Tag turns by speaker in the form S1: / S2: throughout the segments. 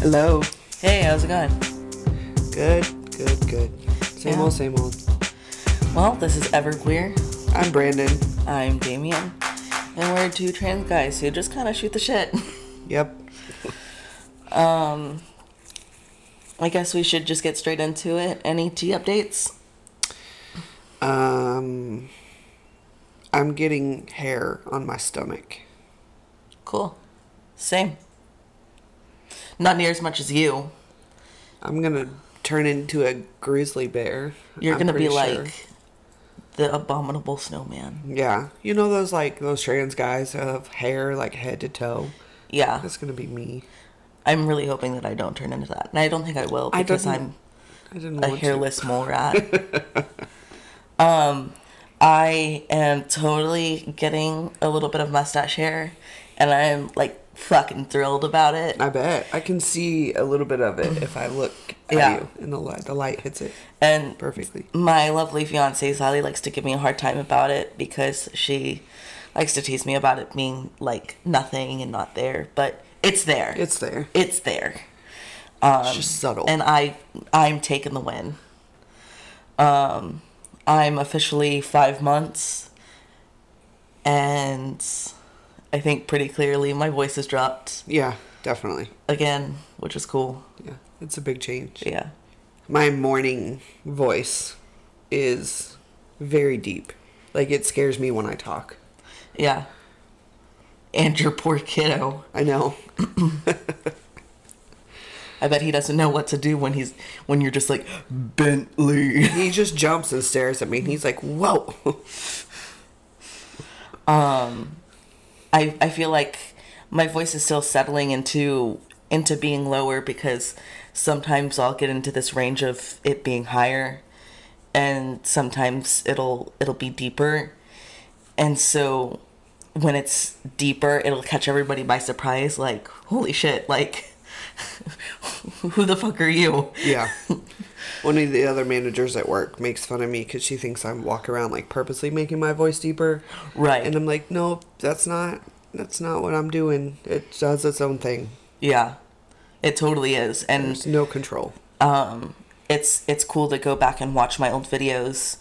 S1: Hello.
S2: Hey, how's it going?
S1: Good, good, good. Same
S2: Yeah.
S1: old, same old.
S2: Well, this is Everqueer.
S1: I'm Brandon.
S2: I'm Damien. And we're two trans guys who just kind of shoot the shit.
S1: Yep.
S2: Um, I guess we should just get straight into it. Any T updates?
S1: Um, I'm getting hair on my stomach.
S2: Cool. Same. Not near as much as you.
S1: I'm gonna turn into a grizzly bear.
S2: You're
S1: I'm
S2: gonna be like
S1: sure.
S2: the abominable snowman.
S1: Yeah, you know those like those trans guys have hair like head to toe.
S2: Yeah.
S1: That's gonna be me.
S2: I'm really hoping that I don't turn into that. And I don't think I will because
S1: don't-
S2: I'm
S1: I didn't
S2: a hairless mole rat. um, I am totally getting a little bit of mustache hair, and I'm like fucking thrilled about it.
S1: I bet I can see a little bit of it if I look at
S2: Yeah.
S1: you and the light. The light hits it
S2: And
S1: perfectly.
S2: my lovely fiance Sally likes to give me a hard time about it because she likes to tease me about it being like nothing and not there, but it's there.
S1: It's there.
S2: it's there. Um,
S1: It's just subtle.
S2: and I I'm taking the win. Um, I'm officially five months, and I think pretty clearly my voice has dropped
S1: yeah, definitely.
S2: again, which is cool.
S1: Yeah, it's a big change.
S2: Yeah,
S1: my morning voice is very deep. Like it scares me when I talk.
S2: yeah. And your poor kiddo.
S1: I know.
S2: I bet he doesn't know what to do when he's when you're just like Bentley.
S1: He just jumps and stares at me and he's like, "Whoa."
S2: um i i feel like my voice is still settling into into being lower because sometimes i'll get into this range of it being higher and sometimes it'll it'll be deeper and so when it's deeper it'll catch everybody by surprise like holy shit like who the fuck are you
S1: yeah. One of the other managers at work makes fun of me because she thinks I'm walking around like purposely making my voice deeper.
S2: right
S1: And I'm like, no, that's not. That's not what I'm doing. It does its own thing.
S2: yeah it totally is and
S1: There's no control.
S2: um, it's it's cool to go back and watch my old videos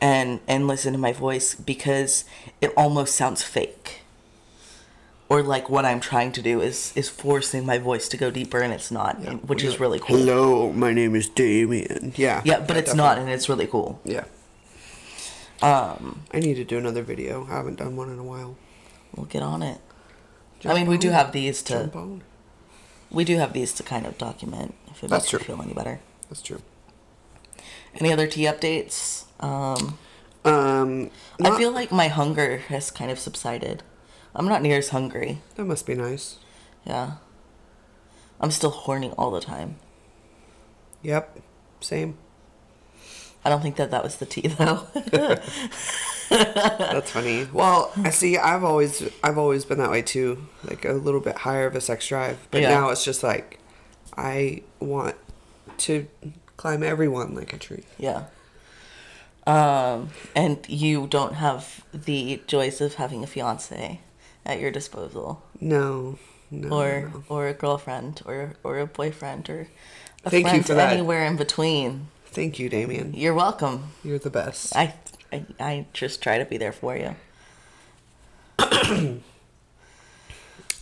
S2: and and listen to my voice because it almost sounds fake or like what i'm trying to do is is forcing my voice to go deeper and it's not and- which is really cool
S1: Hello, my name is Damien. Yeah.
S2: yeah but it's not and it's really cool
S1: Yeah.
S2: um
S1: I need to do another video. I haven't done one in a while.
S2: we'll get on it i
S1: Jump
S2: mean we do have these to
S1: Jump on.
S2: we do have these to kind of document if it
S1: That's
S2: makes you
S1: true.
S2: feel any better
S1: That's true.
S2: any other T updates um
S1: Um,
S2: i feel like my hunger has kind of subsided i'm not near as hungry
S1: that must be nice.
S2: Yeah. I'm still horny all the time.
S1: Yep, same.
S2: I don't think that that was the T though.
S1: That's funny. Well, I see. I've always, I've always been that way too. Like a little bit higher of a sex drive, but
S2: Yeah.
S1: now it's just like, I want to climb everyone like a tree.
S2: yeah. Um, and you don't have the joys of having a fiance at your disposal,
S1: No, no.
S2: or
S1: no.
S2: or a girlfriend, or or a boyfriend, or a
S1: Thank you
S2: friend
S1: for that.
S2: anywhere in between.
S1: Thank you, Damien.
S2: You're welcome.
S1: You're the best.
S2: I I, I just try to be there for you.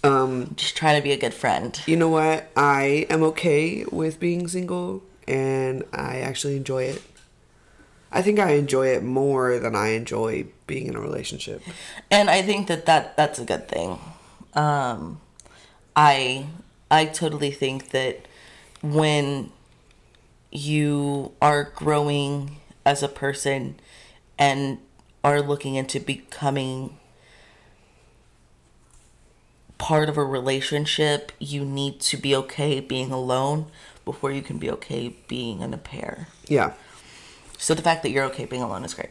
S1: Um,
S2: Just try to be a good friend.
S1: you know what? I am okay with being single, and I actually enjoy it. I think I enjoy it more than I enjoy being in a relationship.
S2: and I think that, that that's a good thing. Um, I I totally think that when you are growing as a person and are looking into becoming part of a relationship, you need to be okay being alone before you can be okay being in a pair.
S1: Yeah.
S2: So the fact that you're okay being alone is great.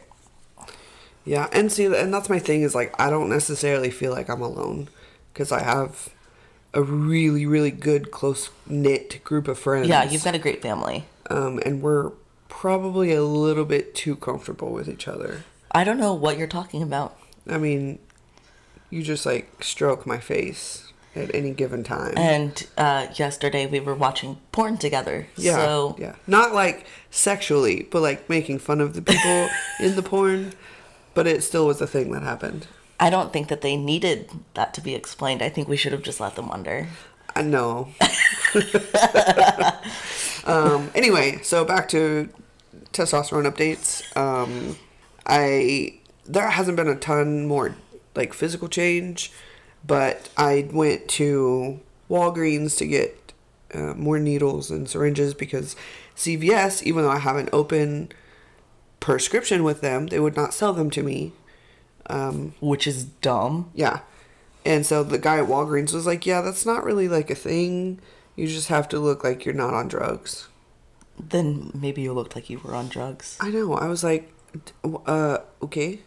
S1: Yeah, and see, and that's my thing is like I don't necessarily feel like I'm alone because I have a really, really good, close knit group of friends.
S2: Yeah, you've got a great family.
S1: um, and we're probably a little bit too comfortable with each other.
S2: I don't know what you're talking about.
S1: I mean, you just like stroke my face. At any given time.
S2: And uh, yesterday we were watching porn together.
S1: yeah,
S2: So
S1: yeah, not like sexually, but like making fun of the people in the porn. But it still was a thing that happened.
S2: I don't think that they needed that to be explained. I think we should have just let them wonder.
S1: I know. um, anyway, so back to testosterone updates. Um, I there hasn't been a ton more like physical change, but I went to Walgreens to get uh, more needles and syringes because CVS, even though I have an open prescription with them, they would not sell them to me.
S2: Which is dumb.
S1: Yeah. And so the guy at Walgreens was like, Yeah, that's not really like a thing. You just have to look like you're not on drugs.
S2: Then maybe you looked like you were on drugs.
S1: I know. I was like, uh, okay.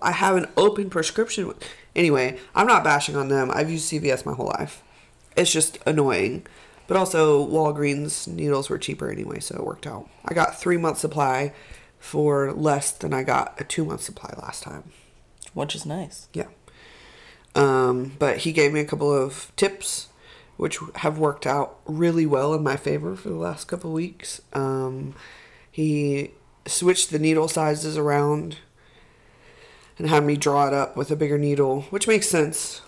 S1: I have an open prescription. Anyway, I'm not bashing on them. I've used CVS my whole life. It's just annoying. But also, Walgreens needles were cheaper anyway, so it worked out. I got three months supply for less than I got a two month supply last time.
S2: Which is nice.
S1: Yeah. Um, but he gave me a couple of tips, which have worked out really well in my favor for the last couple of weeks. Um, he switched the needle sizes around and had me draw it up with a bigger needle, which makes sense,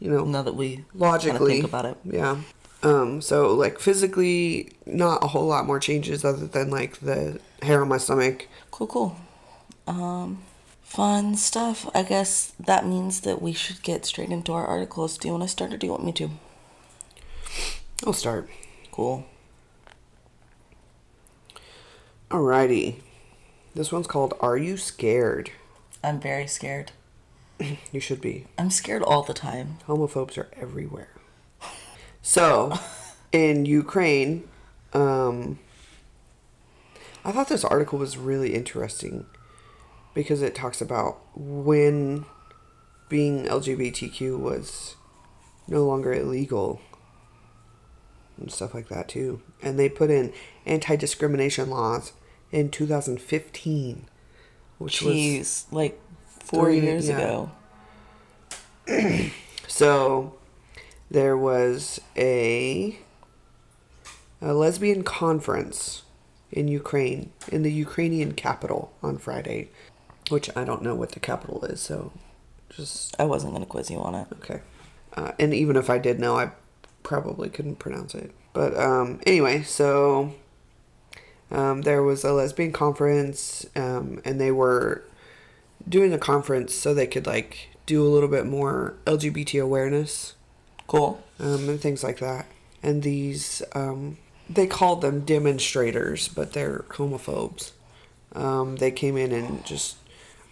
S1: you know,
S2: Now that we
S1: logically.
S2: think about it.
S1: Yeah. Um, so like physically, not a whole lot more changes other than like the hair on my stomach.
S2: Cool, cool. Um, fun stuff. I guess that means that we should get straight into our articles. Do you want to start or do you want me to?
S1: I'll start.
S2: Cool.
S1: Alrighty. This one's called Are You Scared?
S2: I'm very scared.
S1: You should be.
S2: I'm scared all the time.
S1: Homophobes are everywhere. So, in Ukraine, um, I thought this article was really interesting because it talks about when being LGBTQ was no longer illegal and stuff like that too. And they put in anti-discrimination laws in 2015, which was
S2: like four
S1: Three-
S2: years
S1: yeah.
S2: ago.
S1: So there was a a lesbian conference in Ukraine in the Ukrainian capital on Friday, which I don't know what the capital is, so just
S2: I wasn't gonna quiz you on it.
S1: okay. Uh, and even if I did know, I probably couldn't pronounce it. But um, anyway, so um, there was a lesbian conference, um, and they were doing a conference so they could like do a little bit more LGBT awareness
S2: Cool.
S1: um, and things like that. And these, um, they called them demonstrators, but they're homophobes. Um, they came in and just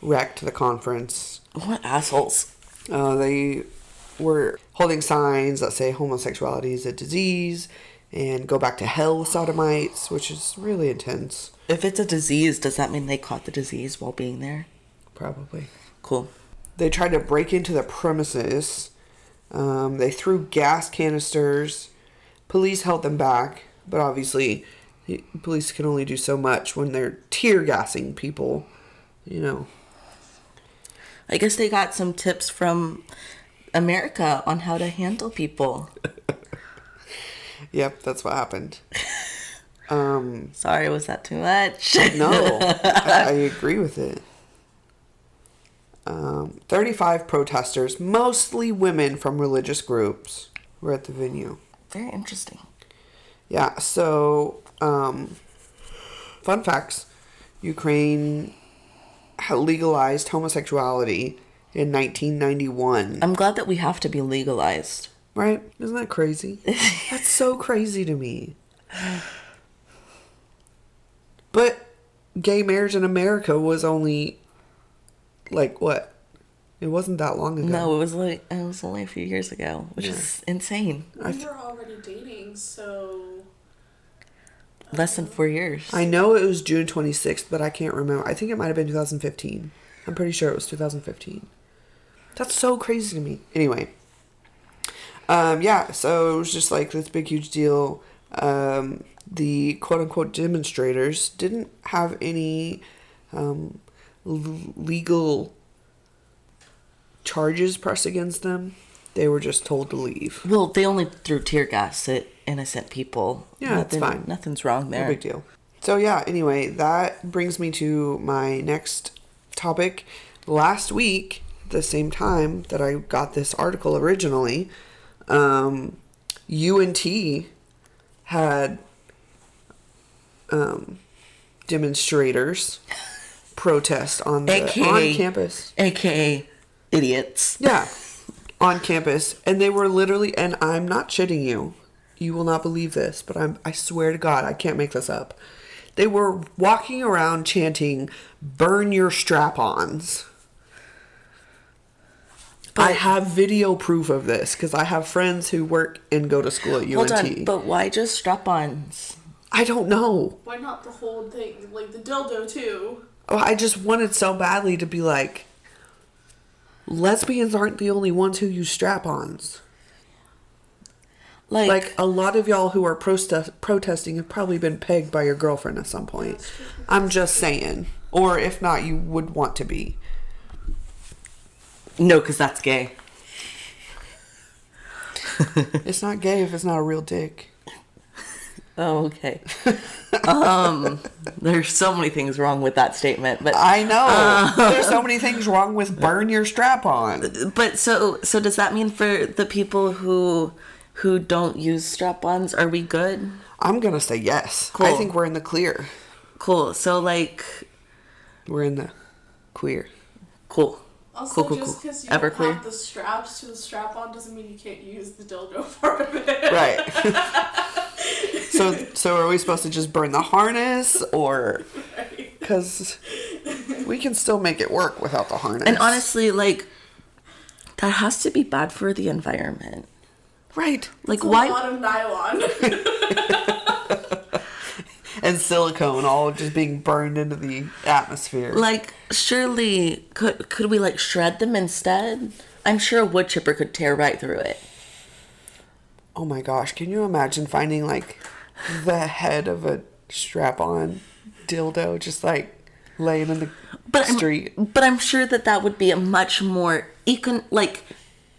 S1: wrecked the conference.
S2: What assholes?
S1: Uh, they were holding signs that say homosexuality is a disease and go back to hell, with sodomites, which is really intense,
S2: If it's a disease, does that mean they caught the disease while being there?
S1: probably.
S2: Cool.
S1: They tried to break into the premises. Um, they threw gas canisters. Police held them back, but obviously, police can only do so much when they're tear gassing people. You know,
S2: I guess they got some tips from America on how to handle people.
S1: yep, that's what happened. Um,
S2: Sorry, was that too much?
S1: no, I, I agree with it. Um, 35 protesters, mostly women from religious groups, were at the venue.
S2: Very interesting.
S1: Yeah, so um, fun facts Ukraine legalized homosexuality in 1991.
S2: I'm glad that we have to be legalized.
S1: Right? Isn't that crazy? That's so crazy to me. But gay marriage in America was only like what? It wasn't that long ago.
S2: No, it was like it was only a few years ago, which is insane.
S3: We
S1: th-
S3: were already dating, so
S2: Less than four years.
S1: I know it was June 26th, but I can't remember. I think it might have been 2015. I'm pretty sure it was 2015. That's so crazy to me. Anyway, um, yeah, so it was just like this big, huge deal. Um, the quote unquote demonstrators didn't have any um, l- legal charges pressed against them. They were just told to leave.
S2: Well, they only threw tear gas at innocent people.
S1: Yeah,
S2: Nothing-
S1: fine.
S2: Nothing's wrong there.
S1: No big deal. So yeah, anyway, that brings me to my next topic. Last week, the same time that I got this article originally, um, UNT had um, demonstrators protest on the
S2: AKA
S1: on campus.
S2: AKA idiots.
S1: Yeah, on campus, and they were literally, and I'm not shitting you. You will not believe this, but I'm. I swear to God, I can't make this up. They were walking around chanting, "Burn your strap-ons." I have video proof of this because I have friends who work and go to school at UNT.
S2: Hold on, but why just strap-ons?
S1: I don't know.
S3: Why not the whole thing? Like the dildo too.
S1: Oh, I just wanted so badly to be like, lesbians aren't the only ones who use strap-ons.
S2: Like,
S1: like a lot of y'all who are protest- protesting have probably been pegged by your girlfriend at some point. I'm just saying, or if not, you would want to be.
S2: No, because that's gay.
S1: It's not gay if it's not a real dick.
S2: Oh, okay. um, there's so many things wrong with that statement, but
S1: I know. There's so many things wrong with burn your strap on.
S2: but so so does that mean for the people who who don't use strap-ons, are we good?
S1: I'm gonna say yes. I think we're in the clear.
S2: Cool. So like,
S1: We're in the queer.
S2: cool.
S3: Also,
S2: cool, cool,
S3: just
S2: cool.
S3: because you
S2: Everclear.
S3: don't have the straps to the strap on doesn't mean you can't use the dildo part of it.
S1: Right. so so are we supposed to just burn the harness or cuz we can still make it work without the harness.
S2: And honestly, like, that has to be bad for the environment.
S1: right.
S2: Like,
S3: It's a
S2: why?
S3: lot of nylon.
S1: and silicone all just being burned into the atmosphere.
S2: Like, surely could could we like shred them instead? I'm sure a wood chipper could tear right through it.
S1: oh my gosh, can you imagine finding like the head of a strap-on dildo just like laying in the
S2: But
S1: street?
S2: I'm, but I'm sure that that would be a much more econ like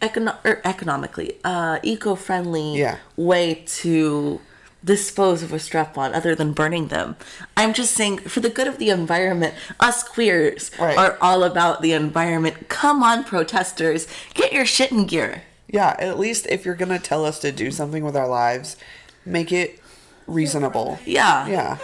S2: econo- or economically uh eco-friendly
S1: Yeah.
S2: way to dispose of a strap-on other than burning them. I'm just saying for the good of the environment, us queers
S1: Right.
S2: are all about the environment. Come on protesters, get your shit in gear.
S1: Yeah, at least if you're to tell us to do something with our lives, make it reasonable.
S2: Yeah.
S1: Yeah.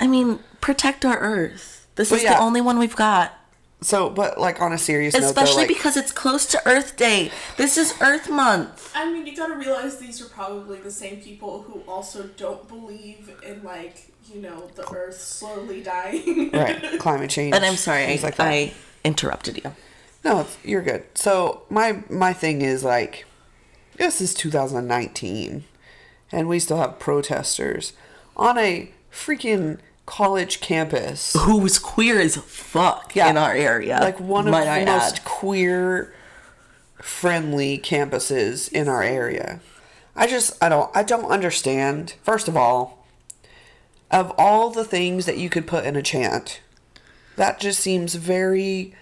S2: I mean, protect our earth. This
S1: But
S2: is
S1: yeah.
S2: the only one we've got.
S1: So, but like on a serious note,
S2: Especially
S1: though, like,
S2: because it's close to Earth Day. This is Earth Month.
S3: I mean, you gotta realize these are probably the same people who also don't believe in, like, you know, the earth slowly dying.
S1: right, climate change.
S2: And I'm sorry, I,
S1: like.
S2: I interrupted you.
S1: No, you're good. So my my thing is like, this is 2019, and we still have protesters on a freaking college campus,
S2: Who is queer as fuck
S1: Yeah.
S2: in our area?
S1: like one of the
S2: I
S1: most
S2: add.
S1: queer friendly campuses in our area. I just I don't I don't understand. First of all, of all the things that you could put in a chant, that just seems very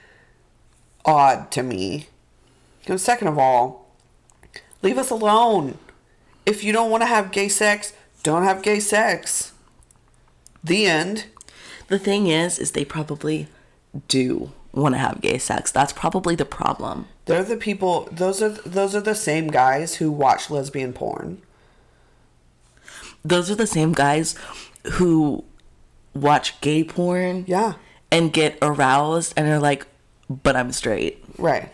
S1: odd to me. And second of all, leave us alone. If you don't want to have gay sex, don't have gay sex. The end.
S2: The thing is, is they probably do want to have gay sex. That's probably the problem.
S1: They're the people. Those are those are the same guys who watch lesbian porn.
S2: Those are the same guys who watch gay porn
S1: Yeah,
S2: and get aroused and are like, but I'm straight.
S1: right.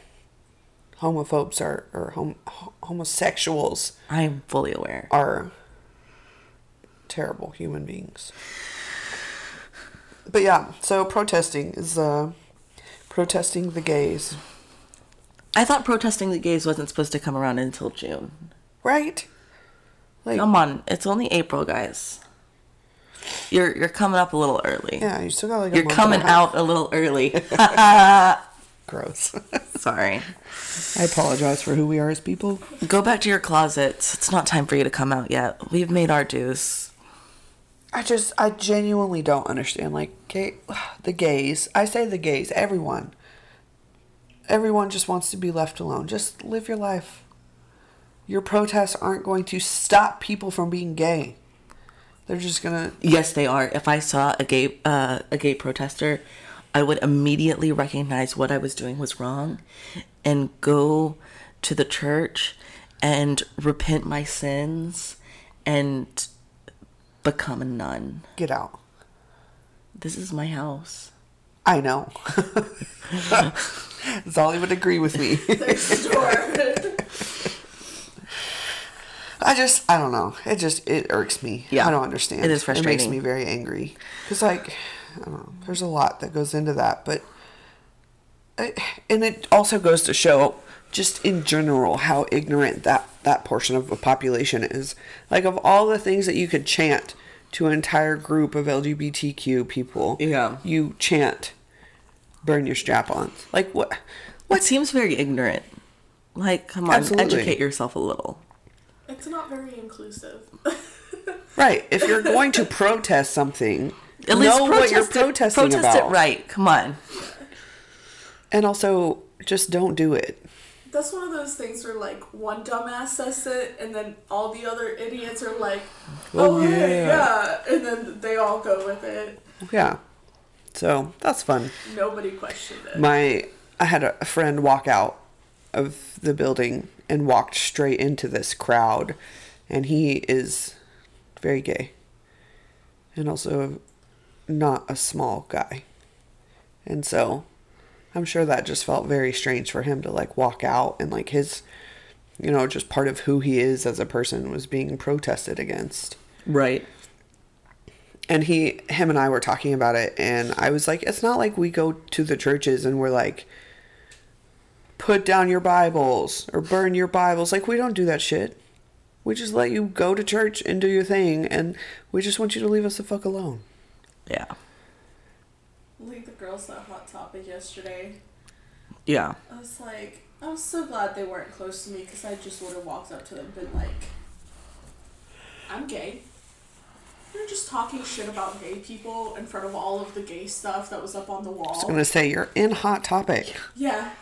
S1: Homophobes are or hom- homosexuals
S2: I'm fully aware.
S1: are terrible human beings. But yeah, so protesting is uh protesting the gays,
S2: I thought protesting the gays wasn't supposed to come around until June.
S1: right? Like
S2: Come on, it's only April, guys. You're you're coming up a little early.
S1: yeah, you still got like a
S2: You're coming
S1: a
S2: out a little early.
S1: Gross.
S2: Sorry.
S1: I apologize for who we are as people.
S2: Go back to your closets. It's not time for you to come out yet. We've made our dues.
S1: I just, I genuinely don't understand. Like, gay, the gays. I say the gays. Everyone. everyone just wants to be left alone. Just live your life. Your protests aren't going to stop people from being gay. They're just gonna.
S2: Yes, they are. If I saw a gay uh, a gay protester, I would immediately recognize what I was doing was wrong, and go to the church and repent my sins and become a nun.
S1: Get out.
S2: This is my house.
S1: I know. Zolly would agree with me.
S3: There's the door.
S1: I just, I don't know. It just, it irks me.
S2: Yeah.
S1: I don't understand.
S2: It is
S1: It makes me very angry. Because, like, I don't know. There's a lot that goes into that. But, it, and it also goes to show, just in general, how ignorant that, that portion of the population is. Like, of all the things that you could chant to an entire group of LGBTQ people,
S2: Yeah.
S1: you chant, burn your strap ons. Like, what?
S2: What seems very ignorant. Like, come on,
S1: Absolutely.
S2: educate yourself a little.
S3: It's not very inclusive.
S1: Right. If you're going to protest something,
S2: At least
S1: know
S2: protest
S1: what you're
S2: it,
S1: protesting
S2: protest
S1: about.
S2: it right. Come on.
S1: And also, just don't do it.
S3: That's one of those things where like one dumbass says it, and then all the other idiots are like,
S1: Oh,
S3: "Oh, hey,
S1: yeah."
S3: yeah," and then they all go with it.
S1: Yeah. So that's fun.
S3: Nobody questioned it.
S1: My I had a friend walk out of the building and walked straight into this crowd, and he is very gay, and also not a small guy, and so I'm sure that just felt very strange for him to like walk out and like his, you know, just part of who he is as a person was being protested against.
S2: Right.
S1: and he him and I were talking about it and I was like it's not like we go to the churches and we're like put down your bibles or burn your bibles like we don't do that shit we just let you go to church and do your thing and we just want you to leave us the fuck alone
S2: Yeah.
S3: Like the girls that hot topic yesterday.
S2: Yeah.
S3: I was like, I was so glad they weren't close to me because I just would have walked up to them and been like, I'm gay. You're just talking shit about gay people in front of all of the gay stuff that was up on the wall.
S1: I was gonna say you're in hot topic
S3: yeah.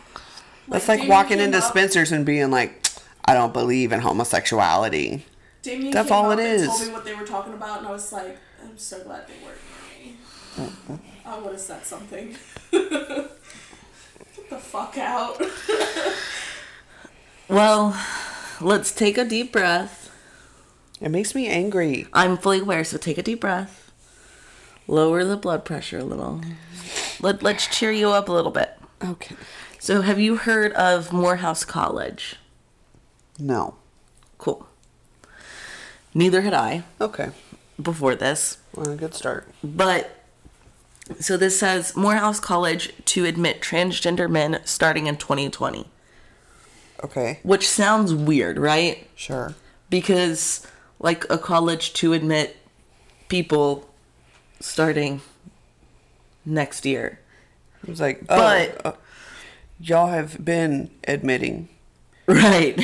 S1: that's like
S3: Damien
S1: walking into
S3: up-
S1: Spencer's and being like I don't believe in homosexuality
S3: Damien
S1: That's all it is.
S3: told me what they were talking about, and I was like, I'm so glad they weren't near me. Mm, mm. I would have said something. Get the fuck out.
S2: Well, let's take a deep breath.
S1: it makes me angry
S2: I'm fully aware, so take a deep breath. Lower the blood pressure a little. Let, let's cheer you up a little bit.
S1: okay
S2: So, have you heard of Morehouse College?
S1: no
S2: Cool. Neither had I
S1: okay
S2: before this.
S1: well, good start
S2: But so this says Morehouse College to admit transgender men starting in 2020,
S1: okay
S2: which sounds weird, right?
S1: sure
S2: Because like a college to admit people starting next year.
S1: It was like, oh,
S2: But-
S1: uh, y'all have been admitting
S2: Right.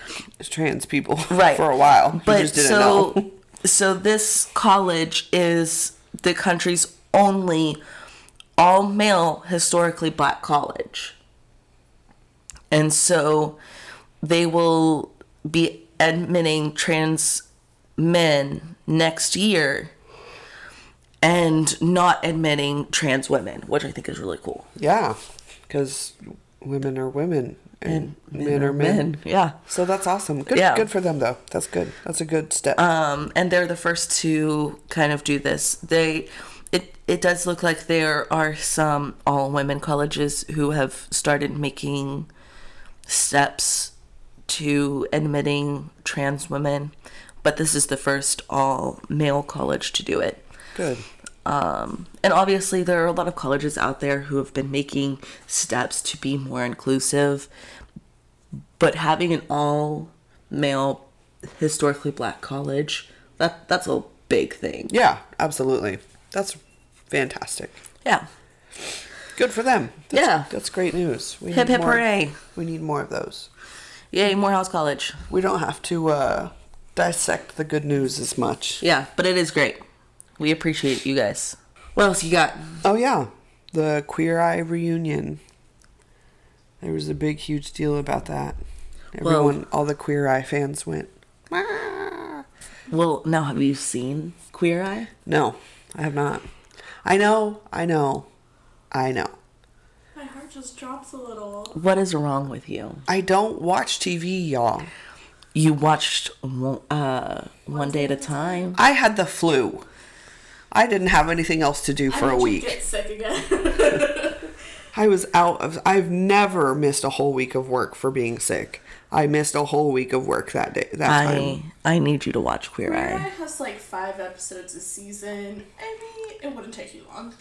S1: trans people
S2: Right.
S1: for a while. You
S2: But
S1: just didn't
S2: so
S1: know.
S2: so this college is the country's only all male historically black college. And so they will be admitting trans men next year and not admitting trans women, which I think is really cool.
S1: Yeah, because women are women and, men, are men.
S2: Yeah.
S1: So that's awesome. Good,
S2: Yeah.
S1: good for them though. That's good. That's a good step.
S2: um, and they're the first to kind of do this. They, it, it does look like there are some all women colleges who have started making steps to admitting trans women, but this is the first all male college to do it.
S1: good.
S2: Um, and obviously, there are a lot of colleges out there who have been making steps to be more inclusive. But having an all male, historically black college, that that's a big thing.
S1: Yeah, absolutely. That's fantastic.
S2: Yeah.
S1: Good for them. That's,
S2: Yeah.
S1: That's great news. We
S2: Hip
S1: need
S2: hip
S1: more-
S2: hooray.
S1: We need more of those.
S2: Yay, Morehouse College.
S1: We don't have to uh, dissect the good news as much.
S2: Yeah, but it is great. We appreciate you guys. What else you got?
S1: Oh yeah, the Queer Eye reunion. There was a big, huge deal about that.
S2: Well-
S1: Everyone, all the Queer Eye fans went. "Ah."
S2: Well, now have you seen Queer Eye?
S1: No, I have not. I know, I know, I know.
S3: My heart just drops a little.
S2: What is wrong with you?
S1: I don't watch TV, y'all.
S2: You watched one- uh, One Day at a Time.
S1: I had the flu. I didn't have anything else to do for
S3: How
S1: a
S3: did you
S1: week.
S3: Get sick again.
S1: I was out of. I've never missed a whole week of work for being sick. I missed a whole week of work that day. That
S2: I
S1: time.
S2: I need you to watch Queer
S3: Queer Eye
S2: Eye.
S3: has like five episodes a season. I mean, it wouldn't take you long.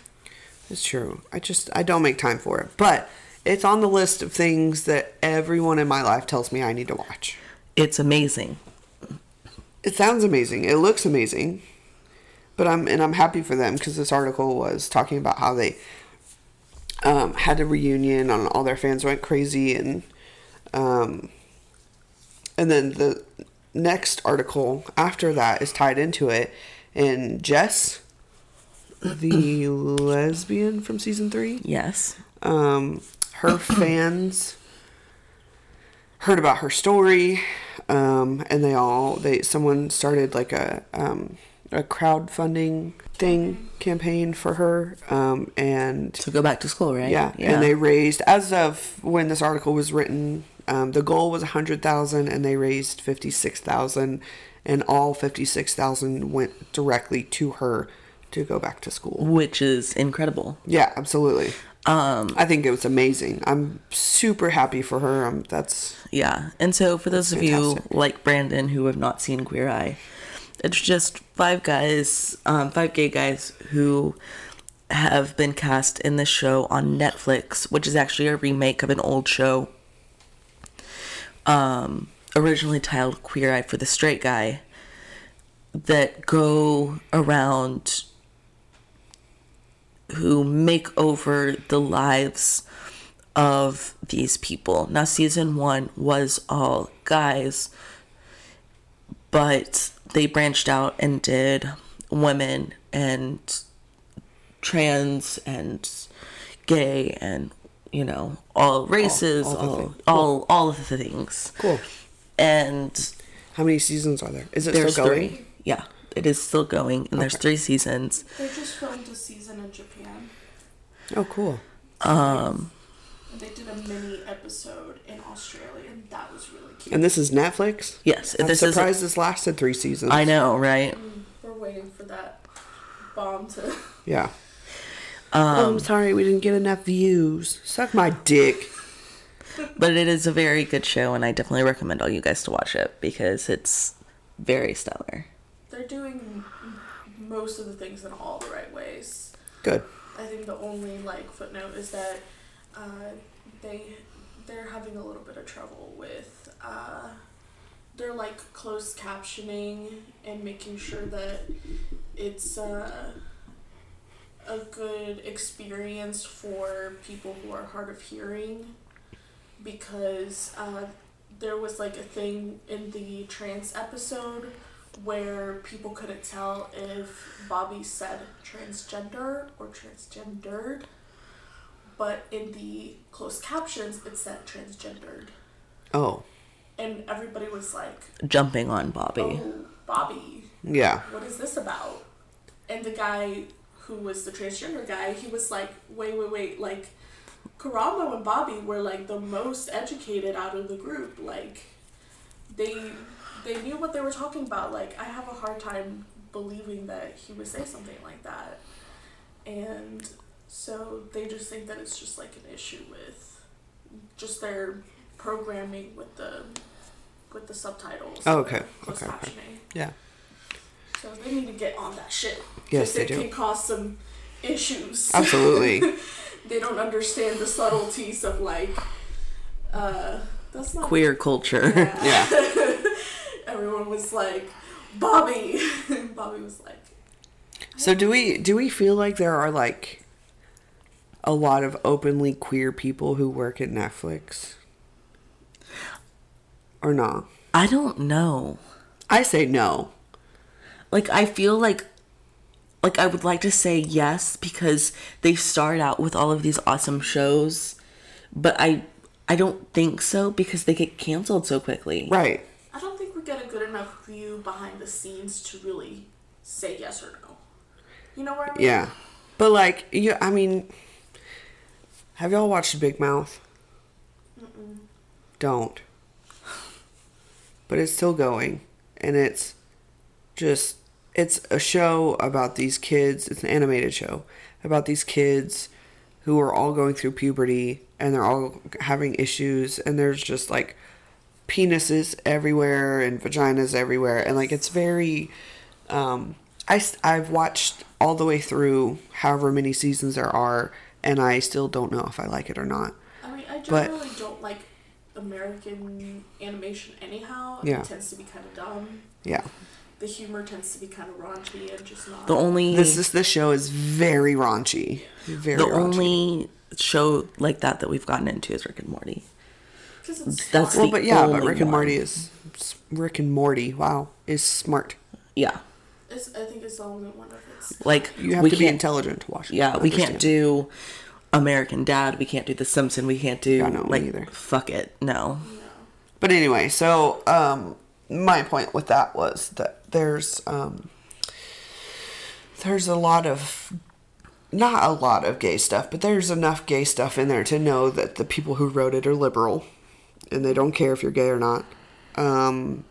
S1: It's true. I just I don't make time for it, but it's on the list of things that everyone in my life tells me I need to watch.
S2: It's amazing.
S1: It sounds amazing. It looks amazing. But I'm and I'm happy for them because this article was talking about how they um, had a reunion and all their fans went crazy and um, and then the next article after that is tied into it and Jess the lesbian from season three
S2: Yes.
S1: um, her fans heard about her story, um, and they all they someone started like a um, a crowdfunding thing campaign for her, um, and
S2: To go back to school, right?
S1: yeah, and they raised as of when this article was written, um, the goal was a hundred thousand, and they raised fifty six thousand, and all fifty six thousand went directly to her to go back to school.
S2: which is incredible.
S1: Yeah, absolutely.
S2: Um,
S1: I think it was amazing. I'm super happy for her. Um, that's
S2: yeah. And so for those of you like Brandon who have not seen Queer Eye, it's just five guys, um, five gay guys who have been cast in this show on Netflix, which is actually a remake of an old show. Um, originally titled Queer Eye for the Straight Guy, that go around who make over the lives of these people. Now, season one was all guys, but they branched out and did women and trans and gay and you know all races,
S1: all the
S2: all
S1: things.
S2: all, all, of the things.
S1: cool.
S2: And
S1: How many seasons are there? Is it
S2: there's
S1: still going?
S2: three. Yeah, it is still going, and there's three seasons.
S3: They just filmed a season in Japan.
S1: Oh, cool.
S2: Um,
S3: And they did a mini episode in Australia, and that was really cute.
S1: And this is Netflix.
S2: yes,
S1: I'm
S2: this is.
S1: surprised this lasted three seasons.
S2: I know, right?
S3: Mm, We're waiting for that bomb to.
S1: Yeah. Oh, I'm sorry we didn't get enough views. Suck my dick.
S2: But it is a very good show, and I definitely recommend all you guys to watch it because it's very stellar.
S3: They're doing most of the things in all the right ways.
S1: Good.
S3: I think the only like footnote is that uh, they they're having a little bit of trouble with uh, they're like closed captioning and making sure that it's uh, a good experience for people who are hard of hearing because uh, there was like a thing in the trans episode where people couldn't tell if Bobby said transgender or transgendered, but in the closed captions it said transgendered.
S1: Oh,
S3: And everybody was like,
S2: Jumping on Bobby.
S3: Oh, Bobby,
S1: yeah.
S3: what is this about? And the guy who was the transgender guy, he was like, wait, wait, wait, like, Karamo and Bobby were like the most educated out of the group. Like, they they knew what they were talking about. Like, I have a hard time believing that he would say something like that. And so they just think that it's just like an issue with just their programming with the with the subtitles.
S1: Oh, okay. Okay,
S3: captioning.
S1: Yeah.
S3: So they need to get on that shit.
S1: Yes, they
S3: it
S1: do.
S3: can cause some issues.
S1: Absolutely.
S3: they don't understand the subtleties of like, uh, that's not
S2: Queer culture.
S1: yeah.
S3: Everyone was like, Bobby. Bobby was like,
S1: So do we do we feel like there are like a lot of openly queer people who work at Netflix? Or not?
S2: I don't know.
S1: I say no.
S2: Like I feel like like I would like to say yes because they start out with all of these awesome shows, but I I don't think so because they get canceled so quickly.
S1: Right.
S3: I don't think we get a good enough view behind the scenes to really say yes or no. You know what I mean?
S1: Yeah. But like, you, I mean, have y'all watched Big Mouth? Mm. Don't. But it's still going, and it's just it's a show about these kids. It's an animated show about these kids who are all going through puberty and they're all having issues and there's just like penises everywhere and vaginas everywhere and like it's very um I I've watched all the way through however many seasons there are and I still don't know if I like it or not.
S3: I mean, I
S1: But-
S3: generally don't like American animation anyhow.
S1: Yeah.
S3: It tends to be kind of dumb.
S1: Yeah.
S3: The humor tends to be kind of raunchy and just not.
S2: The only
S1: This is this show is very raunchy. Very
S2: the
S1: raunchy.
S2: only show like that that we've gotten into is Rick and Morty. That's
S3: fun.
S1: Well,
S2: the
S1: but yeah, but Rick and
S2: one.
S1: Morty is Rick and Morty. Wow, is smart.
S2: Yeah.
S3: It's, I think it's the only one of its.
S2: Like
S1: You have
S2: we
S1: to be intelligent to watch it.
S2: Yeah, we can't do American Dad. We can't do The Simpson. We can't do
S1: Yeah, no, me
S2: like
S1: either.
S2: fuck it. No.
S1: But anyway, so um, my point with that was that there's um, there's a lot of not a lot of gay stuff, but there's enough gay stuff in there to know that the people who wrote it are liberal, and they don't care if you're gay or not. Um,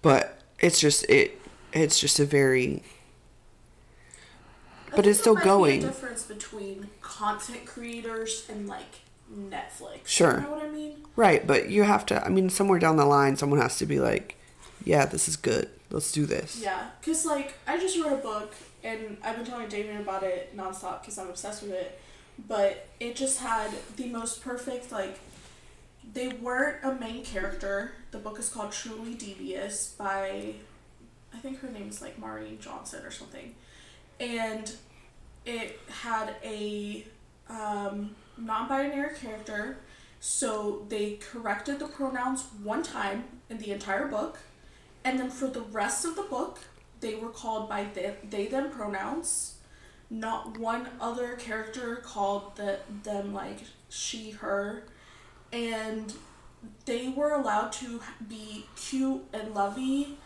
S1: but it's just it it's just a very But it's still
S3: there might be
S1: going.
S3: a difference between content creators and like Netflix.
S1: Sure.
S3: You know what I mean?
S1: right. But you have to. I mean, somewhere down the line, someone has to be like, "Yeah, this is good. Let's do this."
S3: Yeah, because like I just read a book and I've been telling Damien about it nonstop because I'm obsessed with it. But it just had the most perfect like. They weren't a main character. The book is called Truly Devious by, I think her name is like Maureen Johnson or something, and it had a um, non-binary character. So they corrected the pronouns one time in the entire book. And then for the rest of the book, they were called by they, they them pronouns. Not one other character called the, them like she, her. And they were allowed to be cute and lovey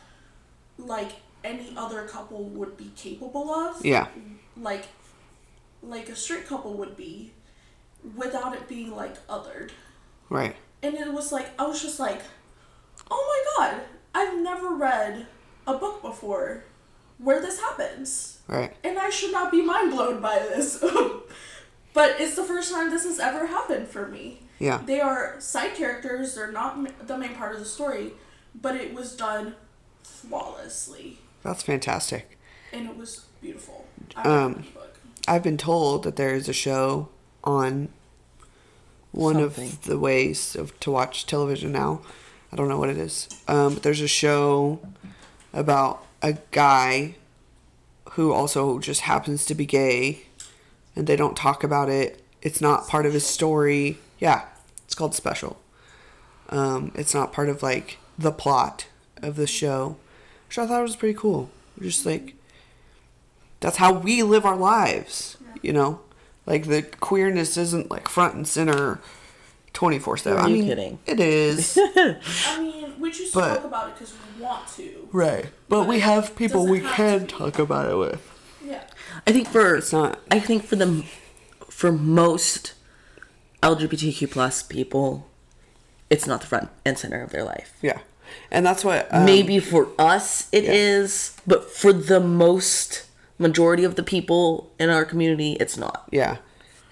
S3: like any other couple would be capable of.
S1: Yeah.
S3: Like like a straight couple would be without it being like othered.
S1: Right.
S3: And it was like I was just like, "Oh my god, I've never read a book before where this happens."
S1: Right.
S3: And I should not be mind blown by this. but it's the first time this has ever happened for me.
S1: Yeah.
S3: They are side characters, they're not the main part of the story, but it was done flawlessly
S1: That's fantastic.
S3: and it was beautiful. I
S1: Um,
S3: book.
S1: I've been told that there is a show on one
S2: Something.
S1: of the ways of to watch television now. I don't know what it is. Um, but there's a show about a guy who also just happens to be gay, and they don't talk about it. It's not part of his story. Yeah, it's called Special. Um, it's not part of like the plot of the show, which I thought was pretty cool. Just like that's how we live our lives, you know. Like the queerness isn't like front and center, twenty four seven.
S2: Are
S1: I
S2: you
S1: mean,
S2: kidding?
S1: It is
S3: I mean, we just
S1: but-
S3: talk about it because we want to.
S1: right, but we have people we
S3: have
S1: can talk about it with.
S3: Yeah.
S2: I think for
S1: It's not.
S2: I think for the for most LGBTQ plus people, it's not the front and center of their life.
S1: Yeah, and that's what um,
S2: Maybe for us it is,
S1: Yeah.
S2: but for the most majority of the people in our community, it's not.
S1: Yeah.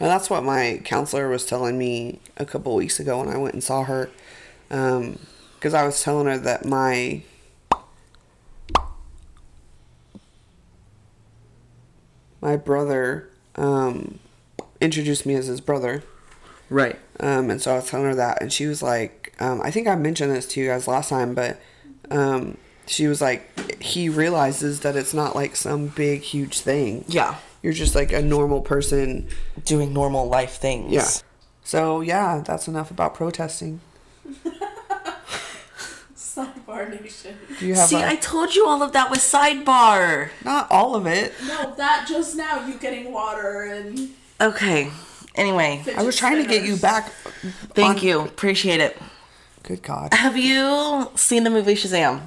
S1: And that's what my counselor was telling me a couple weeks ago when I went and saw her. Because I was telling her that my. My brother um, introduced me as his brother.
S2: Right.
S1: Um, and so I was telling her that, and she was like, um, I think I mentioned this to you guys last time, but um, she was like, he realizes that it's not like some big, huge thing.
S2: Yeah.
S1: You're just like a normal person.
S2: Doing normal life things.
S1: Yeah. So, yeah, that's enough about protesting.
S3: Sidebar Nation.
S1: Do you have
S2: See,
S1: a-
S2: I told you all of that was sidebar.
S1: not all of it?
S3: No, that just now you getting water and
S2: Okay. Anyway,
S1: I was trying to get you back.
S2: thank
S1: on-
S2: you. Appreciate it.
S1: Good God.
S2: Have you seen the movie Shazam?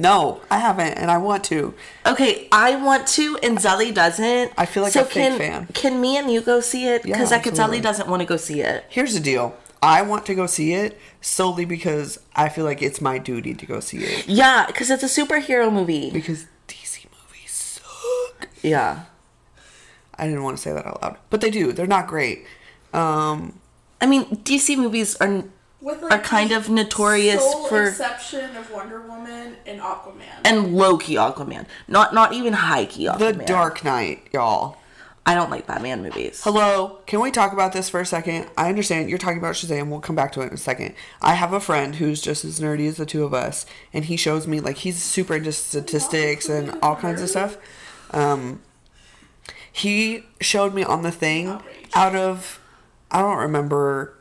S1: No, I haven't, and I want to.
S2: Okay, I want to, and Zelly doesn't.
S1: I feel like
S2: so
S1: a fake
S2: can,
S1: fan.
S2: Can me and you go see it?
S1: Yeah,
S2: Because
S1: absolutely.
S2: Zelly doesn't want to go see it.
S1: Here's the deal. I want to go see it solely because I feel like it's my duty to go see it.
S2: Yeah, because it's a superhero movie.
S1: Because DC movies suck.
S2: Yeah.
S1: I didn't want to say that out loud, but they do. They're not great. Um,
S2: I mean, DC movies are
S3: With
S2: are kind of notorious
S3: sole
S2: for
S3: exception of Wonder Woman and Aquaman.
S2: and low key Aquaman, not not even high key Aquaman.
S1: The Dark Knight, y'all.
S2: I don't like Batman movies.
S1: Hello, can we talk about this for a second? I understand you're talking about Shazam. We'll come back to it in a second. I have a friend who's just as nerdy as the two of us, and he shows me like he's super into statistics and all kinds of stuff. Um, he showed me on the thing
S3: Outrage.
S1: out of I don't remember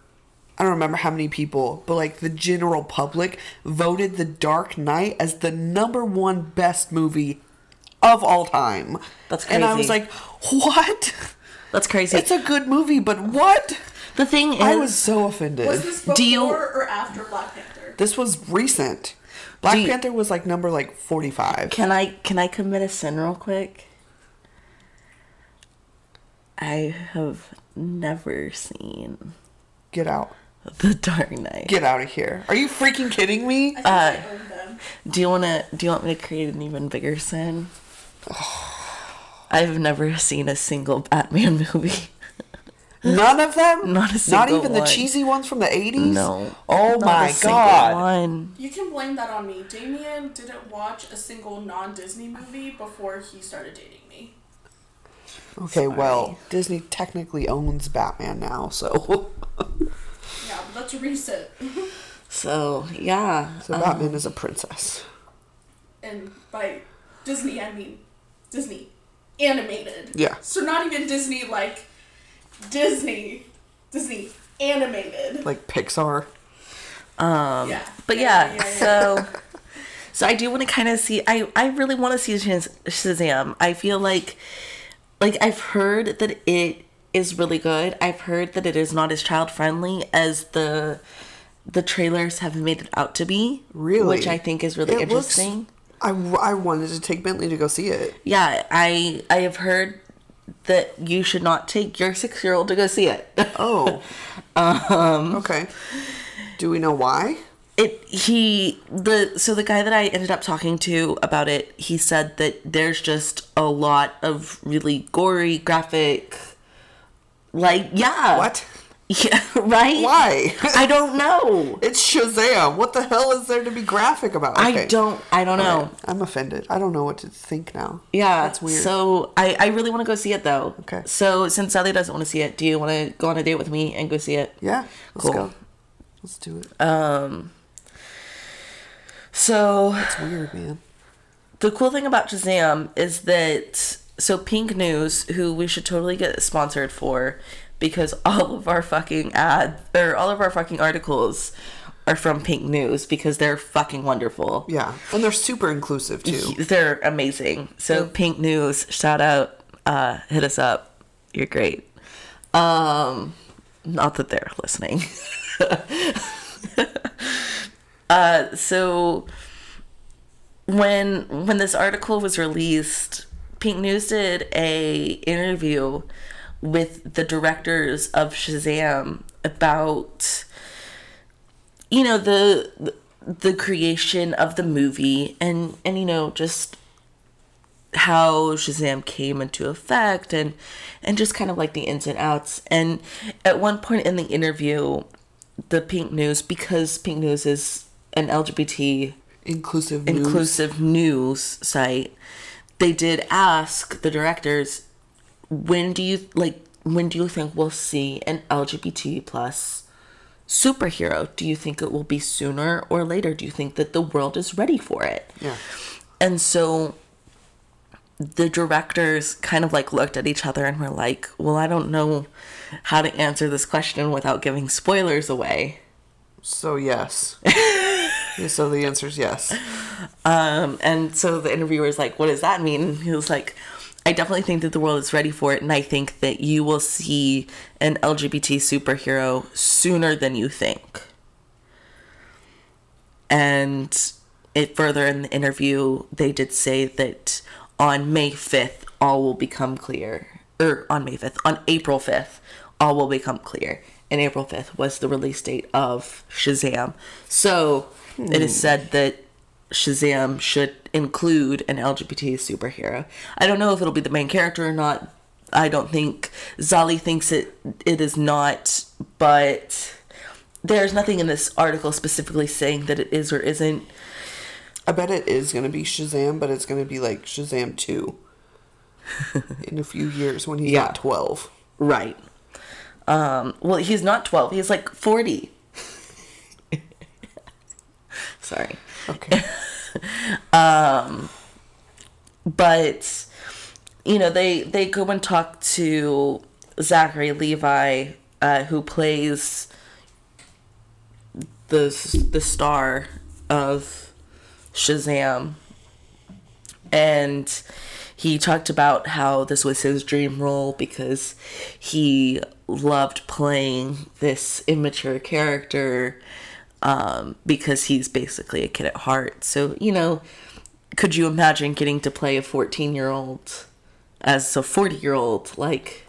S1: I don't remember how many people, but like the general public voted The Dark Knight as the number one best movie of all time.
S2: That's crazy.
S1: And I was like, "What?"
S2: That's crazy.
S1: It's a good movie, but what?
S2: the thing is,
S1: I was so offended.
S3: was this before
S2: you-
S3: or after Black Panther?
S1: this was recent. Black
S2: you-
S1: Panther was like number like 45.
S2: can I can I commit a sin real quick? I have never seen
S1: Get out.
S2: The Dark Knight.
S1: Get out of here. Are you freaking kidding me?
S3: I think
S2: Uh,
S3: I them.
S2: Do you wanna do you want me to create an even bigger sin? I've never seen a single Batman movie.
S1: None of them?
S2: Not a single
S1: Not
S2: single
S1: even the cheesy ones from the 80s?
S2: No.
S1: Oh
S2: Not
S1: my
S2: a
S1: god.
S2: One.
S3: You can blame that on me. Damien didn't watch a single non-Disney movie before he started dating me.
S1: Okay, well, Disney technically owns Batman now, so
S3: Yeah, but that's recent.
S2: So yeah.
S1: so Batman is a princess.
S3: and by Disney, I mean Disney animated.
S1: Yeah.
S3: So not even Disney like Disney, Disney animated.
S1: Like Pixar.
S2: Um,
S3: Yeah.
S2: But
S3: Yeah,
S2: yeah,
S3: yeah, yeah.
S2: so so I do want to kind of see. I I really want to see Shaz- Shazam. I feel like like I've heard that it is really good. I've heard that it is not as child friendly as the the trailers have made it out to be.
S1: Really?
S2: which I think is really
S1: It looks-
S2: interesting.
S1: I, I wanted to take Bentley to go see it.
S2: Yeah, I I have heard that you should not take your six year old to go see it.
S1: Oh. um. Okay. Do we know why?
S2: it he the so the guy that I ended up talking to about it, he said that there's just a lot of really gory graphic like yeah.
S1: What?
S2: Yeah, right?
S1: Why?
S2: I don't know.
S1: It's Shazam. What the hell is there to be graphic about?
S2: I don't I don't know.
S1: Alright, I'm offended. I don't know what to think now.
S2: Yeah,
S1: That's weird.
S2: So I, I really want to go see it though.
S1: Okay.
S2: So since Sally doesn't want to see it, do you want to go on a date with me and go see it?
S1: Yeah. Let's
S2: Cool.
S1: go. Let's do it.
S2: Um. So
S1: It's weird, man.
S2: the cool thing about Shazam is that so Pink News, who we should totally get sponsored for, because all of our fucking ads or all of our fucking articles are from Pink News because they're fucking wonderful.
S1: Yeah. And they're super inclusive too.
S2: They're amazing. So Pink News, shout out, uh, hit us up. You're great. Um, not that they're listening. uh, so when when this article was released, Pink News did a interview with the directors of Shazam about you know the the creation of the movie and and you know just how Shazam came into effect and and just kind of like the ins and outs and at one point in the interview the Pink News because Pink News is an LGBT
S1: Inclusive news.
S2: inclusive news site they did ask the directors when do you like when do you think we'll see an lgbt plus superhero do you think it will be sooner or later do you think that the world is ready for it
S1: Yeah.
S2: and so the directors kind of like looked at each other and were like well i don't know how to answer this question without giving spoilers away
S1: So yes. so the answer is yes.
S2: Um, and so the interviewer is like, "What does that mean?" He was like, I definitely think that the world is ready for it, and I think that you will see an LGBT superhero sooner than you think. And it further in the interview, they did say that on May 5th, all will become clear. Or on May 5th, on April 5th, all will become clear. And April 5th was the release date of Shazam. So it is said that Shazam should include an LGBT superhero. I don't know if it'll be the main character or not. I don't think Zali thinks it it is not, but there's nothing in this article specifically saying that it is or isn't.
S1: I bet it is going to be Shazam, but it's going to be like Shazam 2 in a few years when he's
S2: Yeah.
S1: not 12.
S2: Right. Um, well, he's not 12. He's like 40. Sorry.
S1: Okay.
S2: but you know they they go and talk to Zachary Levi, uh, who plays the the star of Shazam, and he talked about how this was his dream role because he loved playing this immature character um, because he's basically a kid at heart. So you know, could you imagine getting to play a 14 year old as a 40 year old like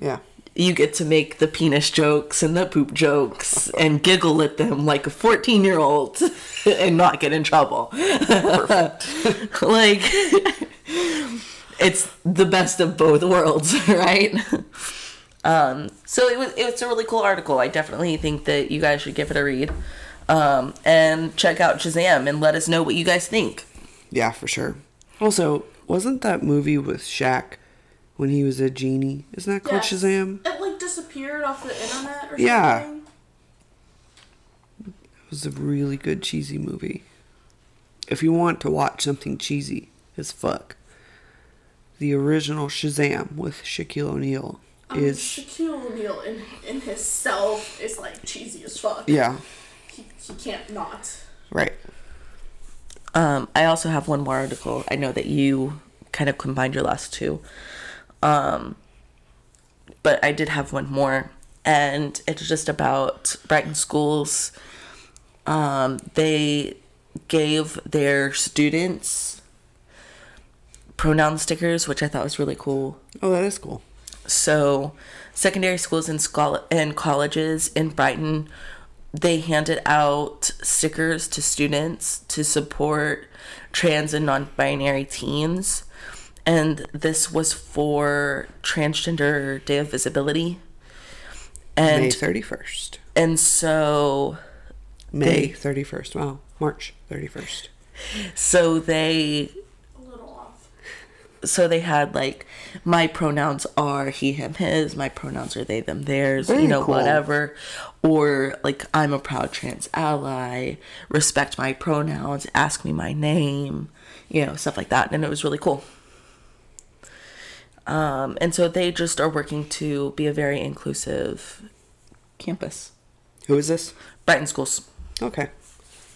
S1: yeah.
S2: you get to make the penis jokes and the poop jokes and giggle at them like a 14 year old and not get in trouble Perfect. like it's the best of both worlds right um so it was it's a really cool article i definitely think that you guys should give it a read um and check out shazam and let us know what you guys think
S1: Yeah, for sure. Also, wasn't that movie with Shaq when he was a genie? Isn't that called
S3: Yes.
S1: Shazam?
S3: It like disappeared off the internet or
S1: Yeah.
S3: something.
S1: It was a really good cheesy movie. If you want to watch something cheesy as fuck, the original Shazam with Shaquille O'Neal
S3: I mean,
S1: is
S3: Shaquille O'Neal in in himself is like cheesy as fuck.
S1: yeah,
S3: He, he can't not.
S1: right.
S2: Um, I also have one more article. I know that you kind of combined your last two. Um, but I did have one more, and it's just about Brighton schools. Um, they gave their students pronoun stickers, which I thought was really cool.
S1: Oh, that is cool.
S2: So, secondary schools and schol- and colleges in Brighton, they handed out stickers to students to support trans and non-binary teens, and this was for Transgender Day of Visibility.
S1: May
S2: And
S1: thirty first.
S2: and so
S1: May
S2: They-
S1: thirty first. Wow, March thirty first.
S2: so they
S3: A little off.
S2: So they had like my pronouns are he him his my pronouns are they them theirs
S1: Very
S2: you know
S1: cool.
S2: whatever. Or like i'm a proud trans ally respect my pronouns ask me my name you know stuff like that. And it was really cool. Um, and so they just are working to be a very inclusive campus.
S1: Who is this?
S2: brighton schools.
S1: Okay,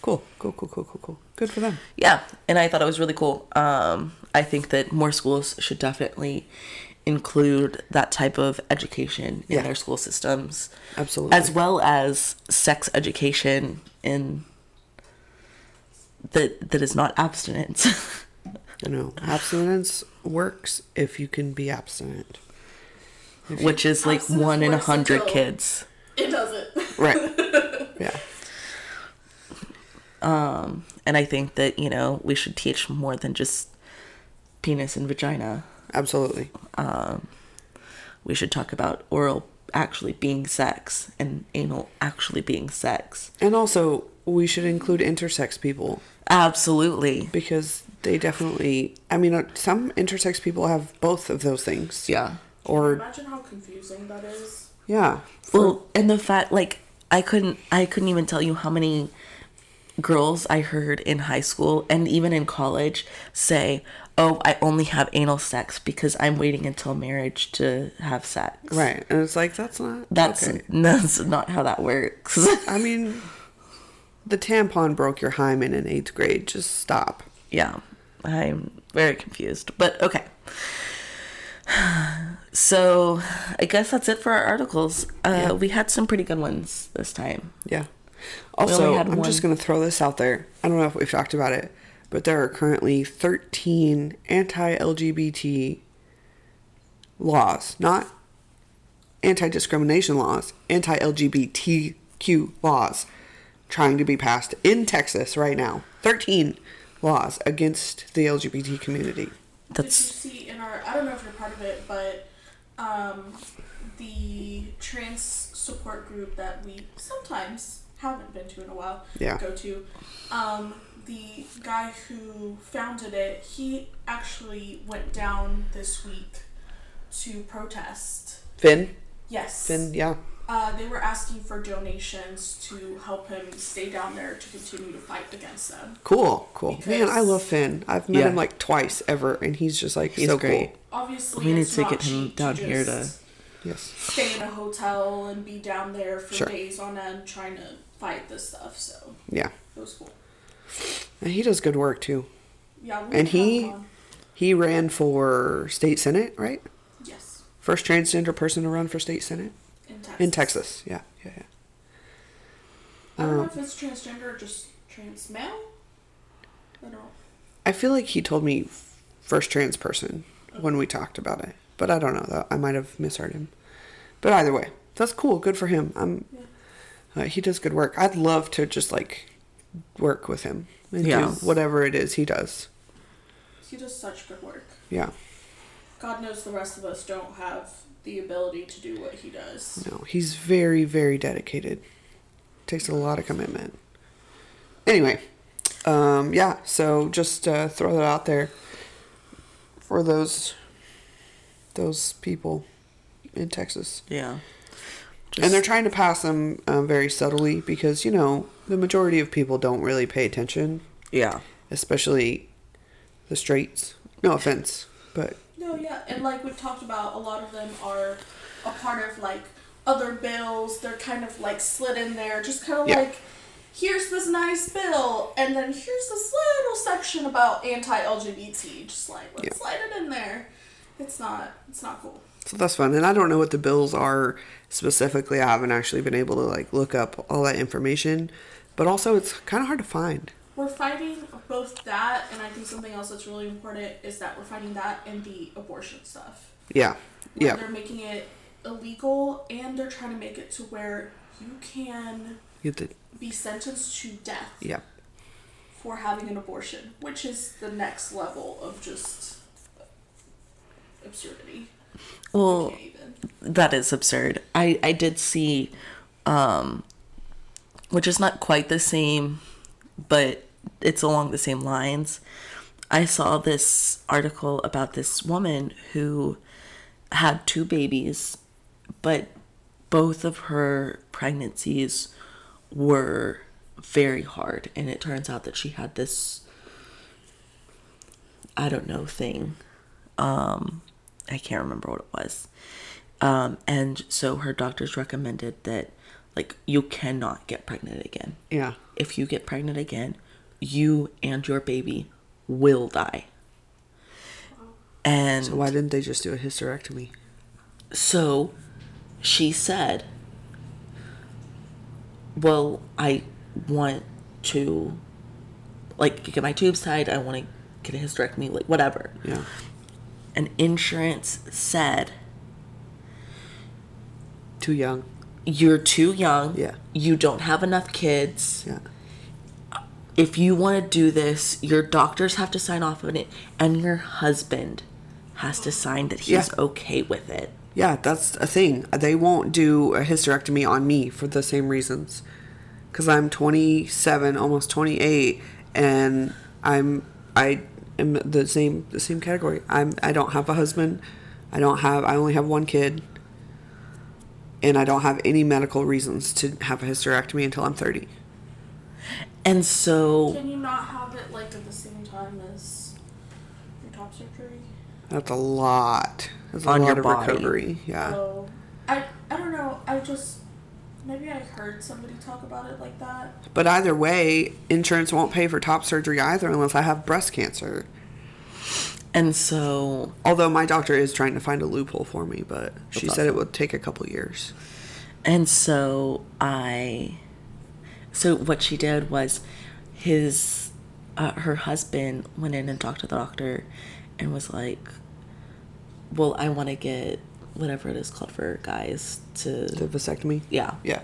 S1: cool, cool, cool, cool, cool, cool. Good for them.
S2: yeah and i thought it was really cool um, i think that more schools should definitely include that type of education in
S1: Yeah.
S2: their school systems
S1: Absolutely.
S2: as well as sex education in that that is not abstinence
S1: You know, abstinence works if you can be abstinent.
S2: which is like
S3: Abstinence
S2: one in a hundred kids
S3: It doesn't.
S1: Right. yeah.
S2: um and i think that you know we should teach more than just penis and vagina
S1: Absolutely.
S2: Um, we should talk about oral actually being sex and anal actually being sex
S1: And also, we should include intersex people
S2: absolutely
S1: because they definitely. I mean, uh, some intersex people have both of those things.
S2: yeah
S1: Or
S3: Imagine how confusing that is.
S1: yeah.
S2: well and the fact like i couldn't i couldn't even tell you how many girls i heard in high school and even in college say oh i only have anal sex because i'm waiting until marriage to have sex
S1: Right. And it's like that's not.
S2: that's
S1: okay.
S2: that's not how that works
S1: I mean, the tampon broke your hymen in eighth grade. Just stop.
S2: yeah I'm very confused. But okay. So I guess that's it for our articles. Uh,
S1: Yeah.
S2: We had some pretty good ones this time.
S1: Yeah.
S2: Only
S1: Also, I'm just going to throw this out there. I don't know if we've talked about it, but there are currently 13 anti LGBT laws, not anti discrimination laws, anti LGBTQ laws trying to be passed in Texas right now. 13 laws against the LGBT community.
S2: That's
S3: Did you see in our? I don't know if you're part of it, but um, the trans support group that we sometimes haven't been to in a while.
S1: Yeah.
S3: Go to. Um, the guy who founded it, he actually went down this week to protest.
S1: Finn?
S3: Yes.
S1: Finn, yeah.
S3: Uh, they were asking for donations to help him stay down there to continue to fight against them.
S1: Cool, cool. Man, I love Finn. I've met
S2: Yeah.
S1: him like twice ever, and he's just like
S2: He's
S1: so
S2: great.
S1: cool.
S3: Obviously,
S2: We need to get him
S3: cheap
S2: down here to-
S1: Yes.
S3: stay in a hotel and be down there for
S1: Sure.
S3: days on end trying to fight this stuff. So
S1: Yeah.
S3: it was cool.
S1: And he does good work too.
S3: Yeah, we
S1: And he-
S3: him.
S1: He ran for state senate, right?
S3: yes
S1: First transgender person to run for state senate
S3: in Texas.
S1: in Texas. Yeah, yeah, yeah.
S3: I don't know
S1: Um,
S3: if it's transgender or just trans male. I don't.
S1: I feel like he told me first trans person when we talked about it, but I don't know. Though. I might have misheard him. But either way, that's cool. Good for him. I'm.
S3: Yeah.
S1: Uh, he does good work. I'd love to just like work with him and
S2: Yeah.
S1: do whatever it is he does.
S3: He does such good work.
S1: Yeah.
S3: God knows the rest of us don't have the ability to do what he does.
S1: No, he's very, very dedicated. Takes a lot of commitment. Anyway, um, yeah. So just uh, throw that out there for those those people in Texas,
S2: yeah.
S1: And they're trying to pass them um, very subtly because you know the majority of people don't really pay attention,
S2: yeah.
S1: especially the straights. No offense, but
S3: No, yeah, and like we've talked about, a lot of them are a part of like other bills. They're kind of like slid in there, just kind of
S1: Yeah.
S3: like, here's this nice bill, and then here's this little section about anti-LGBT. Just like let's
S1: Yeah.
S3: slide it in there. It's not. It's not cool.
S1: So that's fun. And I don't know what the bills are specifically. I haven't actually been able to like look up all that information. But also it's kind of hard to find.
S3: We're fighting both that, and I think something else that's really important is that we're fighting that and the abortion stuff.
S1: Yeah.
S3: where
S1: Yeah.
S3: They're making it illegal, and they're trying to make it to where you can
S1: You to,
S3: be sentenced to death
S1: yeah.
S3: for having an abortion, which is the next level of just absurdity.
S2: Well,
S3: I can't even.
S2: that is absurd. I I did see, um, which is not quite the same, but it's along the same lines. I saw this article about this woman who had two babies, but both of her pregnancies were very hard, and it turns out that she had this I don't know thing. Um, I can't remember what it was. Um, and so her doctors recommended that, like, you cannot get pregnant again.
S1: Yeah.
S2: If you get pregnant again, you and your baby will die. And
S1: So why didn't they just do a hysterectomy?
S2: so she said, Well, I want to, like, get my tubes tied. I want to get a hysterectomy, like, whatever.
S1: Yeah.
S2: And insurance said,
S1: Too young.
S2: You're too young.
S1: Yeah.
S2: You don't have enough kids.
S1: Yeah.
S2: If you want to do this, your doctors have to sign off on it, and your husband has to sign that he's
S1: Yeah.
S2: okay with it.
S1: Yeah, that's a thing. They won't do a hysterectomy on me for the same reasons. Cuz I'm 27, almost 28 and I'm I am the same the same category. I'm I don't have a husband. I don't have I only have one kid. And I don't have any medical reasons to have a hysterectomy until I'm 30.
S2: And so,
S3: Can you not have it like at the same time as your top surgery?
S1: That's a lot. That's a
S2: On
S1: lot
S2: your
S1: of
S2: body.
S1: recovery. Yeah.
S3: So, I I don't know. I just maybe I heard somebody talk about it like that.
S1: But either way, insurance won't pay for top surgery either unless I have breast cancer.
S2: And so
S1: Although my doctor is trying to find a loophole for me, but she
S2: That's
S1: said it would take a couple years.
S2: And so I, so what she did was, his, uh, her husband went in and talked to the doctor, and was like, "Well, I want to get whatever it is called for guys to
S1: The
S2: to,
S1: vasectomy.
S2: yeah."
S1: Yeah.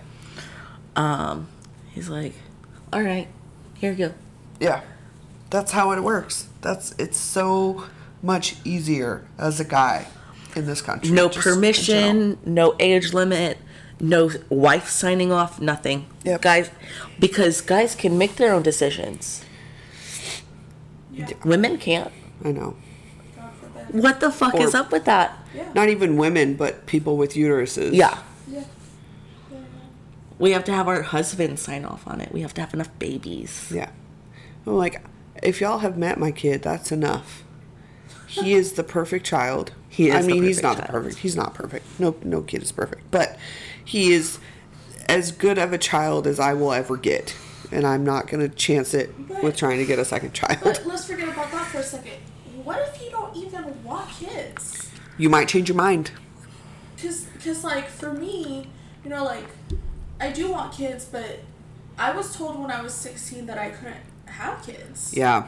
S2: Um, he's like, "All right, here you go."
S1: Yeah. That's how it works. That's it's so much easier as a guy in this country.
S2: No
S1: just in general.
S2: permission, no age limit, no wife signing off, nothing.
S1: Yep.
S2: Guys, because guys can make their own decisions.
S3: Yeah.
S2: Women can't.
S1: I know.
S3: God forbid.
S2: What the fuck is up with that?
S3: Yeah.
S1: Not even women, but people with uteruses.
S2: Yeah.
S3: Yeah. Yeah.
S2: We have to have our husband sign off on it. We have to have enough babies.
S1: Yeah. I'm like, if y'all have met my kid, that's enough. He is the perfect child.
S2: He is
S1: I
S2: the
S1: mean, he's
S2: perfect
S1: not the
S2: child.
S1: perfect. He's not perfect. No, no kid is perfect. But he is as good of a child as I will ever get, and I'm not gonna chance it
S3: But-
S1: with trying to get a second child.
S3: But let's forget about that for a second. What if you don't even want kids?
S1: You might change your mind.
S3: Cause, cause like for me, you know, like I do want kids, but I was told when I was sixteen that I couldn't have kids.
S1: Yeah.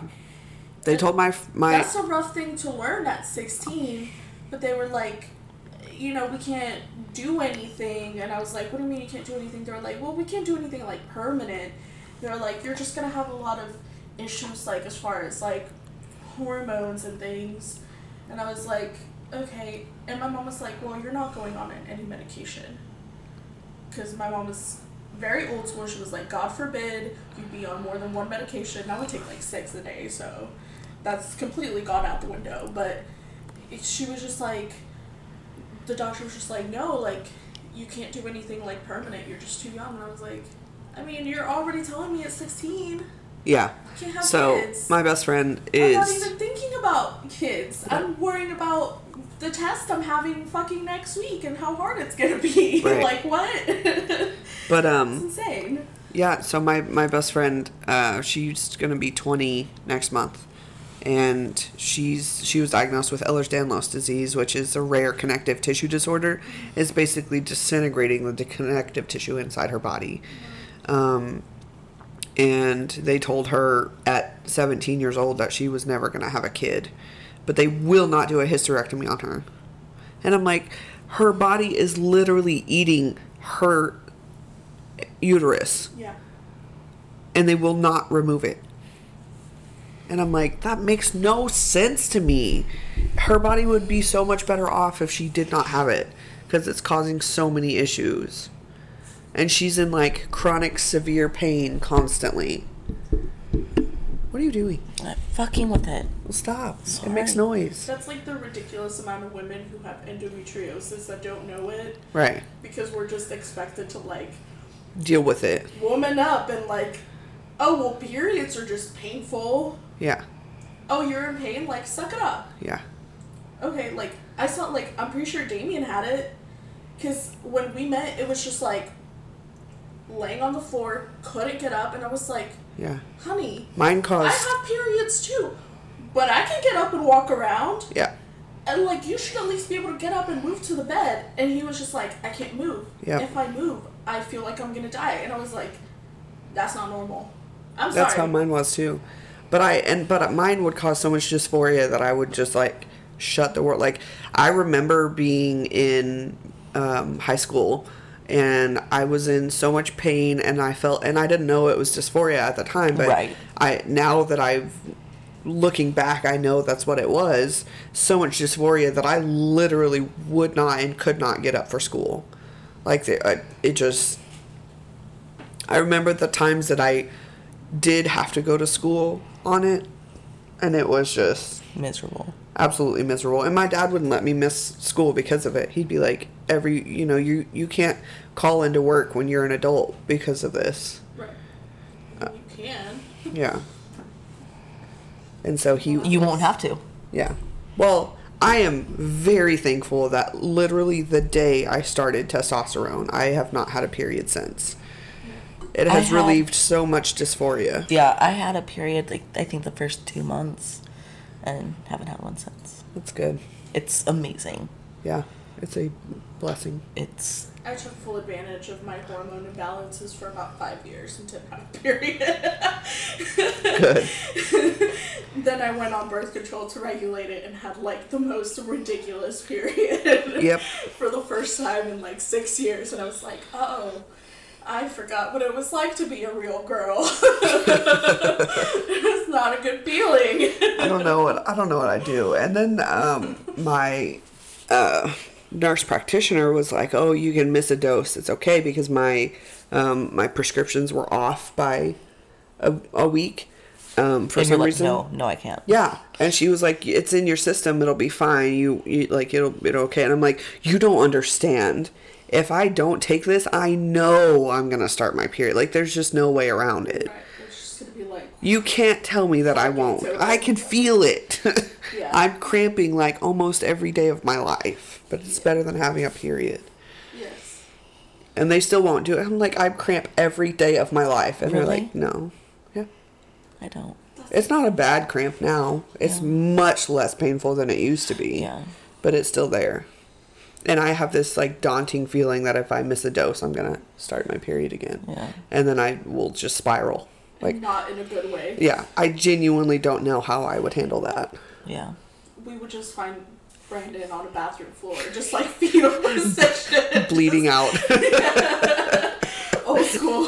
S1: They told my my
S3: That's a rough thing to learn at sixteen, but they were like, you know, we can't do anything, and I was like, what do you mean you can't do anything? They were like, well, we can't do anything like permanent. They're like, you're just gonna have a lot of issues like as far as like hormones and things, and I was like, okay. And my mom was like, well, you're not going on any medication, because my mom was very old school. She was like, God forbid you be on more than one medication. I take like six a day, so that's completely gone out the window. But it, she was just like, the doctor was just like, no, like you can't do anything like permanent. You're just too young. And I was like, I mean, you're already telling me at 16
S1: yeah.
S3: Can't have
S1: So
S3: kids.
S1: my best friend is.
S3: I'm not even thinking about kids. I'm worrying about the test I'm having fucking next week and how hard it's gonna be.
S1: Right.
S3: like what?
S1: but um
S3: insane.
S1: Yeah, so my, my best friend, uh, she's gonna be twenty next month, and she's she was diagnosed with Ehlers-Danlos disease, which is a rare connective tissue disorder. It's basically disintegrating the connective tissue inside her body, um, and they told her at seventeen years old that she was never gonna have a kid, but they will not do a hysterectomy on her, and I'm like, her body is literally eating her uterus
S3: Yeah.
S1: and they will not remove it. And I'm like, that makes no sense to me. Her body would be so much better off if she did not have it because it's causing so many issues. And she's in like chronic severe pain constantly. What are you doing?
S2: I'm fucking with it.
S1: Stop. It makes noise.
S3: That's like the ridiculous amount of women who have endometriosis that don't know it
S1: Right.
S3: because we're just expected to like
S1: Deal with it.
S3: woman up and like, oh well, periods are just painful.
S1: Yeah.
S3: Oh, you're in pain. Like, suck it up.
S1: Yeah.
S3: Okay, like I saw like I'm pretty sure Damien had it, cause when we met, it was just like laying on the floor, couldn't get up, and I was like,
S1: Yeah.
S3: honey,
S1: Mine caused.
S3: I have periods too, but I can get up and walk around,
S1: Yeah.
S3: and like you should at least be able to get up and move to the bed. And he was just like, I can't move.
S1: Yeah.
S3: If I move, I feel like I'm gonna die. And I was like, that's not normal. I'm
S1: That's
S3: sorry.
S1: how mine was too. But I and but mine would cause so much dysphoria that I would just like shut the world. Like I remember being in um, high school and I was in so much pain and I felt and I didn't know it was dysphoria at the time. But
S2: Right.
S1: I now that I've looking back, I know that's what it was. So much dysphoria that I literally would not and could not get up for school. Like the, I, it just. I remember the times that I did have to go to school on it, and it was just
S2: Miserable.
S1: absolutely miserable. And my dad wouldn't let me miss school because of it. He'd be like, "Every you know, you you can't call into work when you're an adult because of this."
S3: Right. I you can.
S1: Yeah. And so he
S2: You won't have to.
S1: Yeah. Well, I am very thankful that literally the day I started testosterone, I have not had a period since. It has
S2: had-
S1: relieved so much dysphoria.
S2: Yeah, I had a period like I think the first two months, and haven't had one since.
S1: That's good.
S2: It's amazing.
S1: Yeah, it's a blessing.
S2: It's
S3: I took full advantage of my hormone imbalances for about five years and didn't have a period.
S1: Good.
S3: then I went on birth control to regulate it and had like the most ridiculous period.
S1: Yep.
S3: for the first time in like six years, and I was like, oh. I forgot what it was like to be a real girl. it's not a good feeling.
S1: I don't know what I don't know what I do. And then um, my uh, nurse practitioner was like, "Oh, you can miss a dose. It's okay because my um, my prescriptions were off by a, a week um, for
S2: and you're
S1: some
S2: like,
S1: reason."
S2: no, no, I can't.
S1: Yeah, and she was like, "It's in your system. It'll be fine. You, you like it'll it'll okay." And I'm like, "You don't understand. If I don't take this, I know I'm gonna start my period. Like, there's just no way around it.
S3: Right, it's just gonna be like,
S1: You can't tell me that I won't. I can feel it.
S3: Yeah.
S1: I'm cramping like almost every day of my life, but it's better than having a period.
S3: yes.
S1: And they still won't do it. I'm like, I cramp every day of my life, and they're like, no. Yeah.
S2: I don't.
S1: It's not a bad cramp now. It's
S2: Yeah.
S1: much less painful than it used to be.
S2: Yeah.
S1: But it's still there. And I have this like daunting feeling that if I miss a dose, I'm gonna start my period again.
S2: Yeah.
S1: And then I will just spiral. Like,
S3: not in a good way.
S1: yeah, I genuinely don't know how I would handle that.
S2: Yeah.
S3: We would just find Brandon on a bathroom floor, just like fetal position.
S1: Bleeding out.
S3: Old school.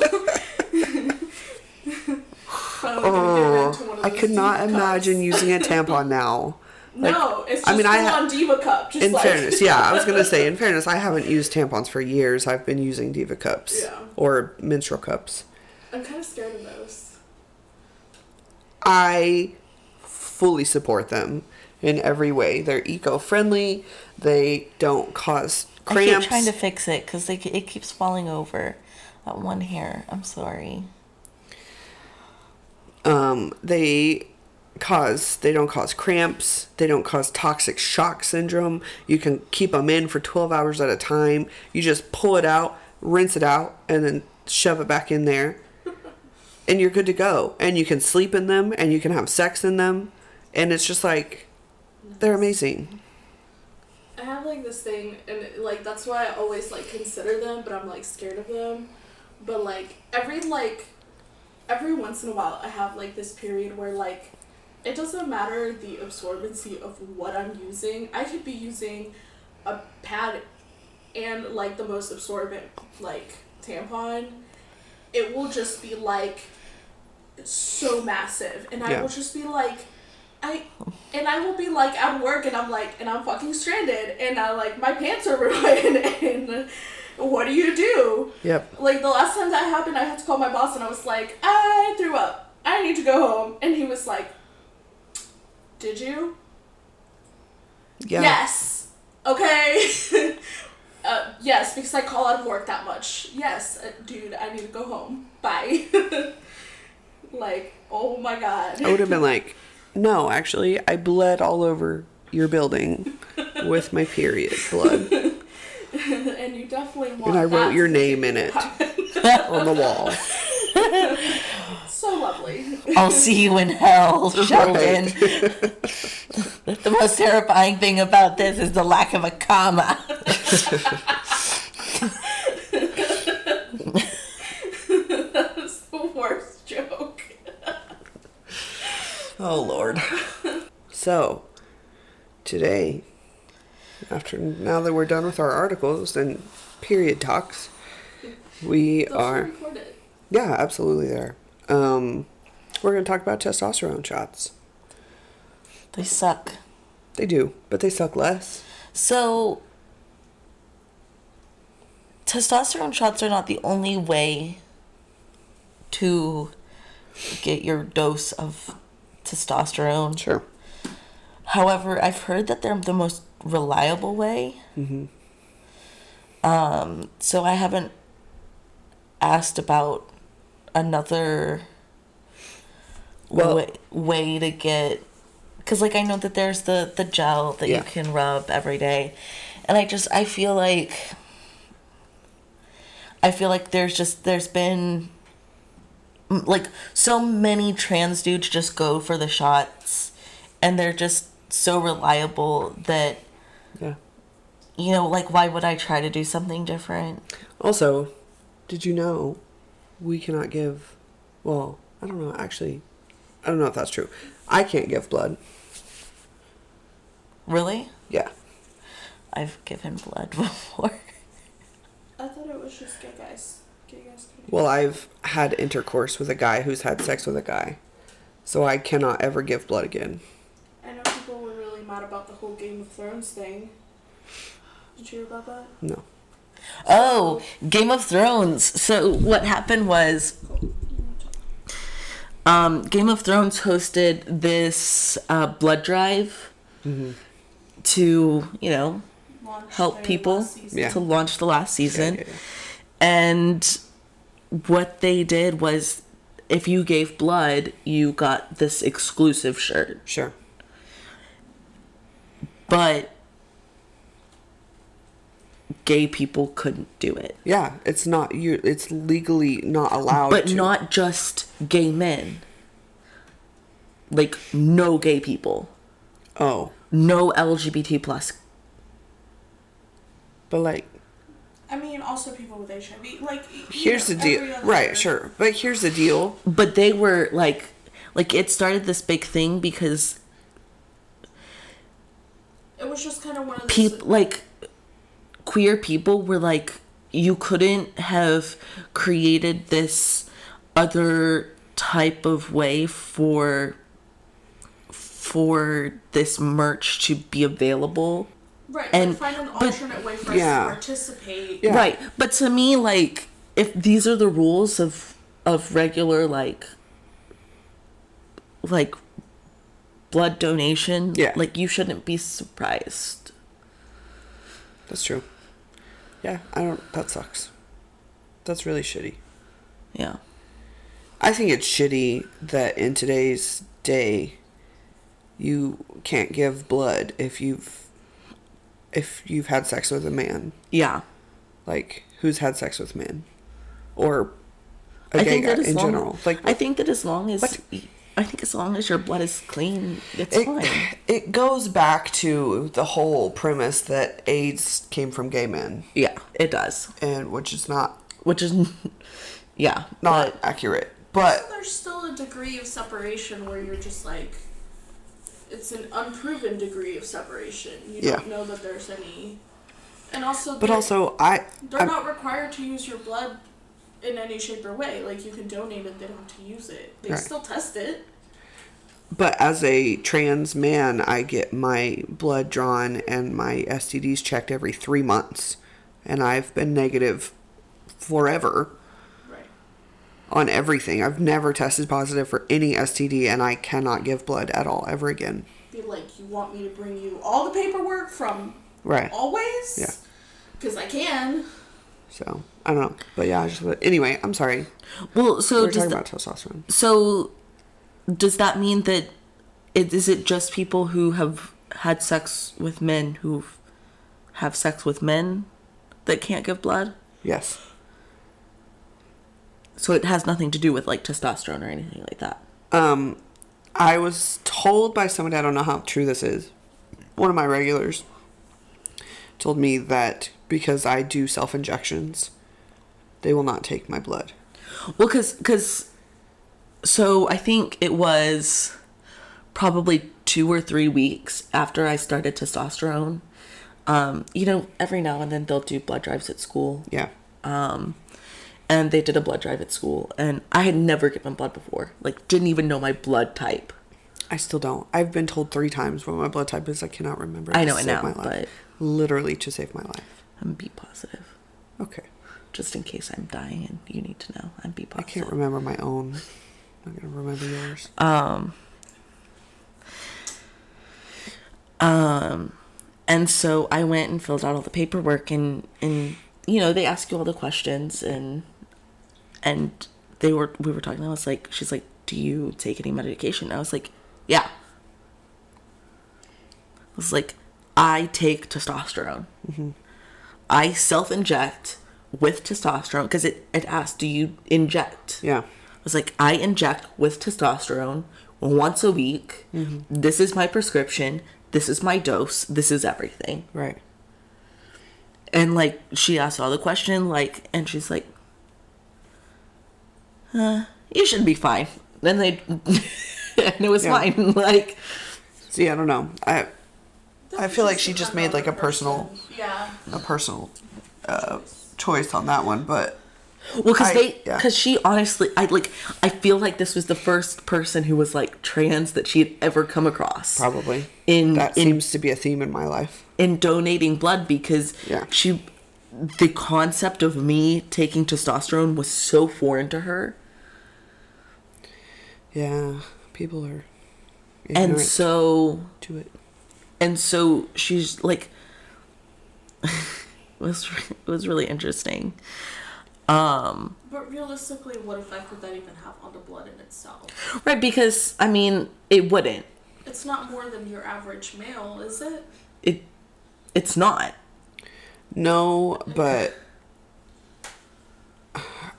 S3: Finally
S1: Oh,
S3: into one of
S1: I could not imagine using a tampon now. like-
S3: no, it's just
S1: I mean, I
S3: full
S1: ha-
S3: on diva cup. Just
S1: In
S3: like
S1: fairness, yeah, I was gonna say, in fairness, I haven't used tampons for years. I've been using Diva cups
S3: Yeah.
S1: or menstrual cups.
S3: I'm kind of scared of those.
S1: I fully support them in every way. They're eco-friendly. They don't cause cramps.
S2: I
S1: cramps.
S2: keep trying to fix it because it keeps falling over. That one hair. I'm sorry.
S1: um, they cause they don't cause cramps they don't cause toxic shock syndrome you can keep them in for 12 hours at a time you just pull it out rinse it out and then shove it back in there and you're good to go and you can sleep in them and you can have sex in them and it's just like they're amazing
S3: I have like this thing, and like that's why I always like consider them, but I'm like scared of them. But like every like every once in a while, I have like this period where like it doesn't matter the absorbency of what I'm using. I could be using a pad and like the most absorbent like tampon. It will just be like so massive, and I
S1: Yeah.
S3: will just be like. I and I will be like at work and I'm like and I'm fucking stranded and I like my pants are ruined and what do you do?
S1: yep
S3: Like the last time that happened I had to call my boss and I was like, I threw up. I need to go home and he was like, Did you?
S1: yeah
S3: Yes. Okay. uh, yes, because I call out of work that much. Yes, uh, dude, I need to go home. Bye. like, oh my god.
S1: i would have been like no actually i bled all over your building with my period blood
S3: and you definitely want
S1: and i wrote
S3: that
S1: your name in it on the wall
S3: So lovely.
S2: I'll see you in hell, Sheldon. the most terrifying thing about this is the lack of a comma.
S3: That's the worst joke.
S1: Oh Lord. so today, after now that we're done with our articles and period talks, we
S3: Those
S1: are
S3: recorded.
S1: yeah, absolutely there. Um, we're gonna talk about testosterone shots.
S2: They suck.
S1: They do, but they suck less.
S2: So, testosterone shots are not the only way to get your dose of testosterone.
S1: Sure.
S2: However, I've heard that they're the most reliable way.
S1: Mm-hmm.
S2: Um, so I haven't asked about another
S1: Well-
S2: way, way to get because like I know that there's the the gel that
S1: Yeah.
S2: you can rub every day, and I just I feel like I feel like there's just there's been like so many trans dudes just go for the shots and they're just so reliable that
S1: Yeah.
S2: you know, like why would I try to do something different?
S1: Also, did you know we cannot give? Well, I don't know. Actually, I don't know if that's true. I can't give blood.
S2: Really?
S1: Yeah.
S2: I've given blood before.
S3: I thought it was just gay guys. Gay guys. can do
S1: Well, I've had intercourse with a guy who's had sex with a guy, so I cannot ever give blood again.
S3: I know people were really mad about the whole Game of Thrones thing. Did you hear about that?
S1: No.
S2: Oh, Game of Thrones. So what happened was um, Game of Thrones hosted this uh, blood drive to, you know,
S3: Launched
S2: help people.
S1: Yeah.
S2: to launch the last season.
S1: Yeah, yeah, yeah.
S2: And what they did was if you gave blood, you got this exclusive shirt.
S1: Sure.
S2: But gay people couldn't do it.
S1: Yeah, it's not you. It's legally not allowed.
S2: but
S1: to.
S2: not just gay men. Like no gay people,
S1: Oh,
S2: no LGBT plus.
S1: but like,
S3: I mean, also people with HIV. Like,
S1: here's
S3: know,
S1: the deal.
S3: other-
S1: Right. Sure. But here's the deal.
S2: But they were like, like it started this big thing because
S3: It was just kind of one of the
S2: people like queer people were like you couldn't have created this other type of way for for this merch to be available
S3: right.
S2: and-
S3: like, find an
S2: but-
S3: alternate way for us to participate.
S1: Yeah.
S2: Right. But to me, like, if these are the rules of of regular like like blood donation,
S1: Yeah.
S2: like you shouldn't be surprised.
S1: That's true. Yeah, I don't. That sucks. That's really shitty.
S2: Yeah.
S1: I think it's shitty that in today's day, you can't give blood if you've if you've had sex with a man.
S2: Yeah.
S1: Like who's had sex with men, or a
S2: I
S1: gay
S2: think
S1: guy
S2: that
S1: in
S2: long,
S1: general. Like
S2: I think that as long as
S1: What?
S2: I think as long as your blood is clean, it's
S1: it,
S2: fine.
S1: it goes back to the whole premise that AIDS came from gay men,
S2: Yeah, it does.
S1: and which is not
S2: Which is yeah,
S1: not
S2: but
S1: accurate. But
S3: There's still a degree of separation where you're just like, it's an unproven degree of separation. You
S1: Yeah.
S3: don't know that there's any. And also,
S1: but also I
S3: they're
S1: I'm-
S3: not required to use your blood in any shape or way. Like you can donate it, they don't have to use it. They
S1: Right.
S3: still test it.
S1: But as a trans man, I get my blood drawn and my STDs checked every three months. And I've been negative forever. On everything. I've never tested positive for any STD, and I cannot give blood at all ever again.
S3: Be like, you want me to bring you all the paperwork from
S1: Right.
S3: always?
S1: Yeah.
S3: Because I can.
S1: So, I don't know. But yeah, I just. Anyway, I'm sorry.
S2: well, so
S1: We're talking
S2: the-
S1: about testosterone.
S2: So, does that mean that it is it just people who have had sex with men who have sex with men that can't give blood?
S1: Yes.
S2: So it has nothing to do with like testosterone or anything like that.
S1: Um, I was told by somebody, I don't know how true this is, one of my regulars told me that because I do self injections, they will not take my blood.
S2: Well, because because so I think it was probably two or three weeks after I started testosterone. Um, you know, every now and then they'll do blood drives at school.
S1: Yeah.
S2: um, and they did a blood drive at school, and I had never given blood before. Like, didn't even know my blood type.
S1: I still don't. I've been told three times what my blood type is. I cannot remember.
S2: I know it now,
S1: my life.
S2: but-
S1: literally to save my life.
S2: I'm B positive,
S1: Okay.
S2: just in case I'm dying and you need to know. I'm B positive.
S1: I can't remember my own. I'm not gonna remember yours.
S2: Um, um, and so I went and filled out all the paperwork, and and you know they ask you all the questions, and and they were we were talking. I was like, she's like, do you take any medication? I was like, yeah. I was like, I take testosterone. Mm-hmm. I self inject with testosterone because it, it asked, do you inject?
S1: Yeah.
S2: I was like, I inject with testosterone once a week. Mm-hmm. This is my prescription. This is my dose. This is everything.
S1: Right.
S2: And like she asked all the question, like, and she's like, uh, "You should be fine." Then they, and it was
S1: Yeah.
S2: fine. Like,
S1: See, I don't know. I I feel like she just made like a personal
S3: Yeah.
S1: a personal uh, choice on that one, but
S2: well, because
S1: I-
S2: they,
S1: yeah.
S2: because she honestly, I like, I feel like this was the first person who was like trans that she had ever come across.
S1: probably
S2: In-
S1: that
S2: in-
S1: seems to be a theme in my life.
S2: in donating blood because
S1: Yeah.
S2: she the concept of me taking testosterone was so foreign to her
S1: Yeah, people are
S2: and so
S1: to it.
S2: and so she's like it was it was really interesting um
S3: But realistically, what effect would that even have on the blood in itself?
S2: right because i mean it wouldn't
S3: It's not more than your average male, is it?
S2: it it's not
S1: No, but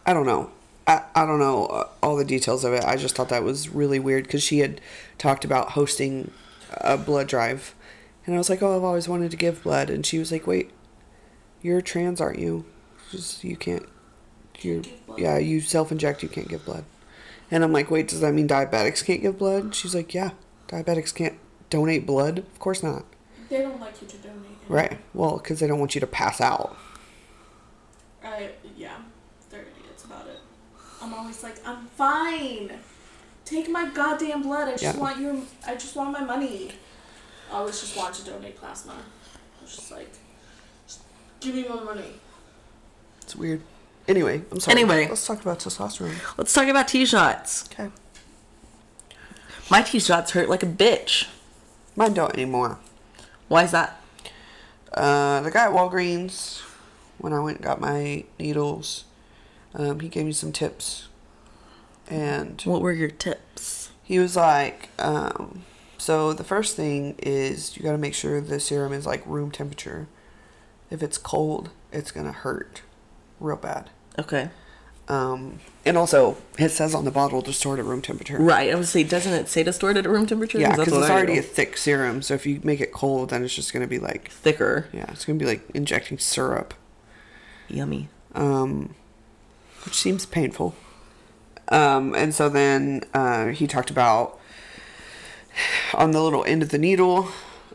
S1: I don't know. I, I don't know uh, all the details of it. I just thought that was really weird because she had talked about hosting a blood drive. And I was like, oh, I've always wanted to give blood. And she was like, wait, you're trans, aren't you? Just, you can't, you yeah, you self inject, you can't give blood. And I'm like, wait, does that mean diabetics can't give blood? She's like, yeah, diabetics can't donate blood. Of course not.
S3: They don't like you to donate.
S1: Right. Well, because they don't want you to pass out.
S3: I yeah, they're idiots about it. I'm always like, I'm fine. Take my goddamn blood. I just
S1: Yeah.
S3: want your. I just want my money. I always just want to donate plasma. I was just like, just give me my money.
S1: It's weird. Anyway, I'm sorry.
S2: Anyway.
S1: let's talk about testosterone.
S2: let's talk about t-shots
S1: Okay.
S2: my t-shots hurt like a bitch
S1: Mine don't anymore.
S2: why is that
S1: Uh, the guy at Walgreens, when I went and got my needles, um, he gave me some tips, and
S2: what were your tips
S1: he was like, um, so the first thing is you got to make sure the serum is like room temperature. If it's cold, it's gonna hurt real bad.
S2: okay
S1: Um, and also, it says on the bottle to store it at room temperature.
S2: Right. I would say, doesn't it say to store it at room temperature?
S1: Yeah, because it's
S2: I
S1: already
S2: do.
S1: a thick serum. So if you make it cold, then it's just gonna be like,
S2: thicker.
S1: yeah, it's gonna be like injecting syrup,
S2: Yummy.
S1: um, which seems painful. Um, and so then uh, he talked about on the little end of the needle,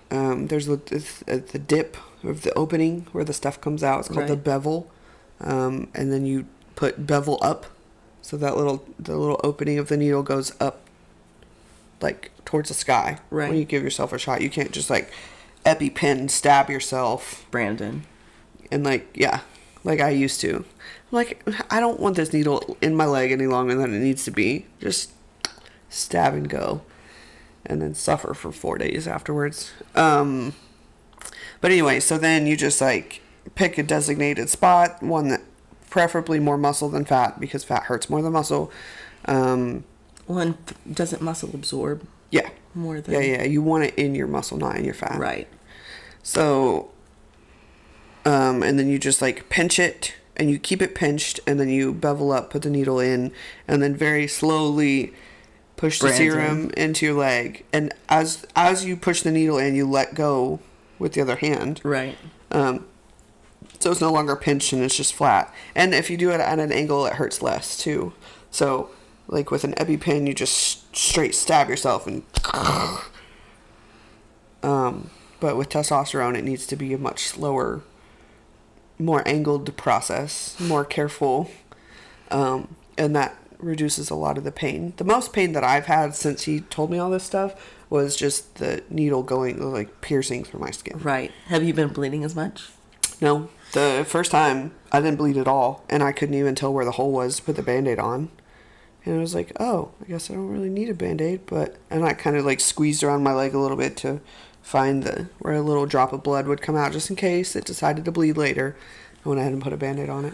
S1: um, there's the, the the dip of the opening where the stuff comes out. It's called the bevel, um, and then you put bevel up, so that little the little opening of the needle goes up, like towards the sky.
S2: Right.
S1: When you give yourself a shot, you can't just like epi EpiPen stab yourself
S2: Brandon.
S1: and like yeah, like I used to. Like I don't want this needle in my leg any longer than it needs to be. Just stab and go, and then suffer for four days afterwards. Um, but anyway, so then you just like pick a designated spot, one that preferably more muscle than fat because fat hurts more than muscle. Um,
S2: One doesn't muscle absorb
S1: yeah,
S2: more than
S1: yeah, yeah. You want it in your muscle, not in your fat.
S2: Right.
S1: So, um, and then you just like pinch it and you keep it pinched and then you bevel up, put the needle in, and then very slowly push the serum into your leg. And as as you push the needle in, you let go with the other hand.
S2: Right.
S1: Um, so it's no longer pinched and it's just flat. And if you do it at an angle, it hurts less too. So, like with an EpiPen, you just straight stab yourself and. Um, but with testosterone, it needs to be a much slower, more angled process, more careful, um, and that reduces a lot of the pain. The most pain that I've had since he told me all this stuff was just the needle going like piercing through my skin.
S2: Right. Have you been bleeding as much?
S1: No, the first time I didn't bleed at all, and I couldn't even tell where the hole was to put the band aid on. And I was like, oh, I guess I don't really need a band aid, but and I kind of like squeezed around my leg a little bit to find the where a little drop of blood would come out just in case it decided to bleed later. I went ahead and put a band aid on it.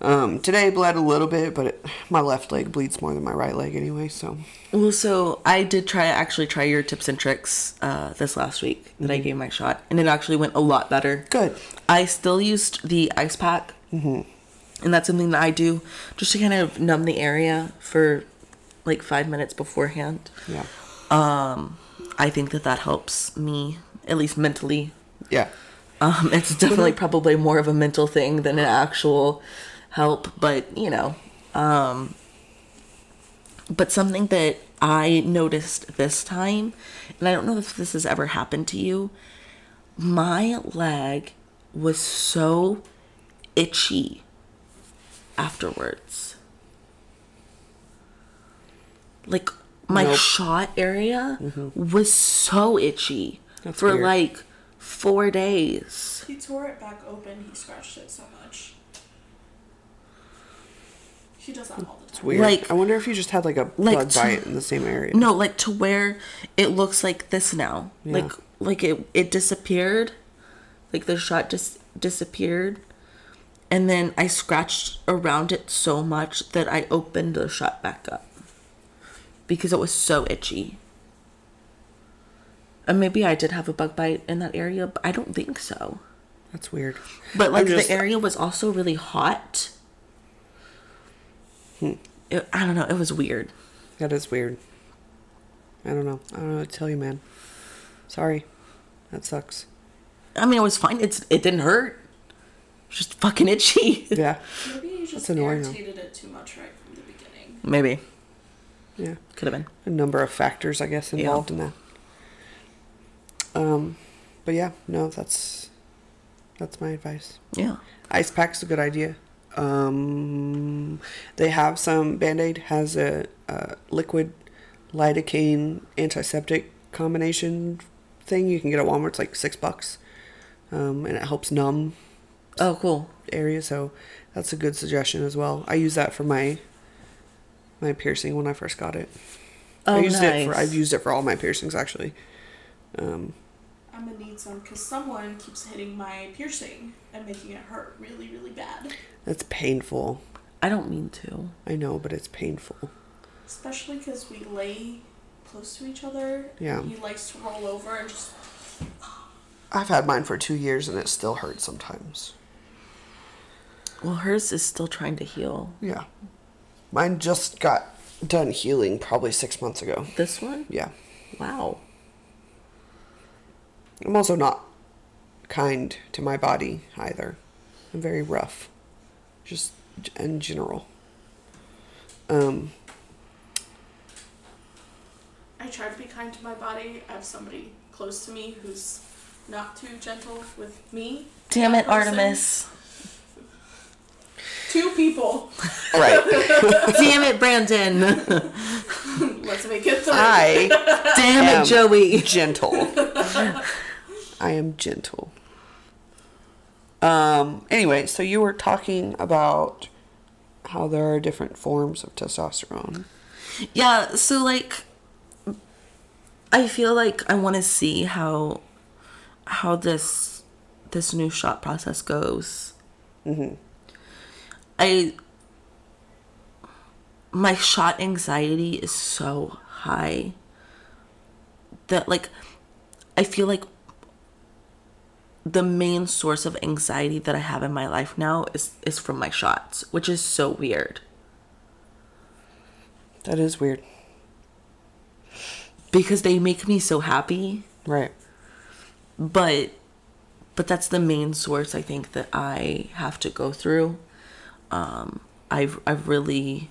S1: Um, today bled a little bit, but it, my left leg bleeds more than my right leg anyway, so
S2: Well, so I did try actually try your tips and tricks uh, this last week that I gave my shot, and it actually went a lot better.
S1: good.
S2: I still used the ice pack, mm-hmm. and that's something that I do just to kind of numb the area for like five minutes beforehand.
S1: Yeah.
S2: Um, I think that that helps me at least mentally.
S1: Yeah.
S2: Um, it's definitely probably more of a mental thing than an actual help, but you know, um, but something that I noticed this time, and I don't know if this has ever happened to you, my leg was so itchy afterwards. Like my
S1: Nope.
S2: shot area was so itchy
S1: That's
S2: for
S1: weird.
S2: like four days.
S3: He tore it back open. He scratched it so much. He does that all the
S1: It's weird.
S2: Like-
S1: I wonder if you just had like a
S2: like
S1: bug
S2: to-
S1: bite in the same area.
S2: No, like to where it looks like this now.
S1: Yeah.
S2: Like like it it disappeared. Like the shot just disappeared. And then I scratched around it so much that I opened the shot back up. Because it was so itchy. And maybe I did have a bug bite in that area, but I don't think so.
S1: That's weird.
S2: But like
S1: just-
S2: the area was also really hot. It, I don't know. It was weird.
S1: That is weird. I don't know. I don't know what to tell you, man. Sorry. That sucks.
S2: I mean, it was fine. It's it didn't hurt. It was just fucking itchy.
S1: Yeah.
S3: Maybe you just
S1: That's annoying, though.
S3: irritated it too much right from the beginning.
S2: Maybe
S1: Yeah.
S2: could have been.
S1: A number of factors, I guess,
S2: Yeah.
S1: involved in that. Um, but yeah, no, that's that's my advice.
S2: Yeah.
S1: Ice pack's a good idea. Um, they have some Band Aid has a, a liquid lidocaine antiseptic combination thing you can get at Walmart. It's like six bucks, um, and it helps numb
S2: Oh, cool.
S1: area. So that's a good suggestion as well. I use that for my my piercing when I first got it.
S2: Oh,
S1: I used
S2: nice.
S1: it for I've used it for all my piercings actually. Um,
S3: I'm gonna need some because someone keeps hitting my piercing and making it hurt really, really bad.
S1: that's painful.
S2: I don't mean to.
S1: I know, but it's painful.
S3: Especially because we lay close to each other.
S1: Yeah.
S3: He likes to roll over and just.
S1: I've had mine for two years and it still hurts sometimes.
S2: Well, hers is still trying to heal.
S1: Yeah. Mine just got done healing probably six months ago.
S2: This one?
S1: Yeah.
S2: Wow.
S1: I'm also not kind to my body either. I'm very rough. Just in general. Um,
S3: I try to be kind to my body. I have somebody close to me who's not too gentle with me.
S2: Damn it, Artemis.
S3: Two people.
S1: right.
S2: Damn it, Brandon.
S3: Let's make it three.
S1: I
S2: Damn
S1: am
S2: it, Joey.
S1: gentle. I am gentle. Um, anyway, so you were talking about how there are different forms of testosterone.
S2: Yeah, so like I feel like I want to see how how this this new shot process goes.
S1: Mm-hmm.
S2: I my shot anxiety is so high that like I feel like the main source of anxiety that I have in my life now is is from my shots, which is so weird
S1: That is weird.
S2: because they make me so happy,
S1: Right.
S2: but but that's the main source I think that I have to go through. Um I've I've really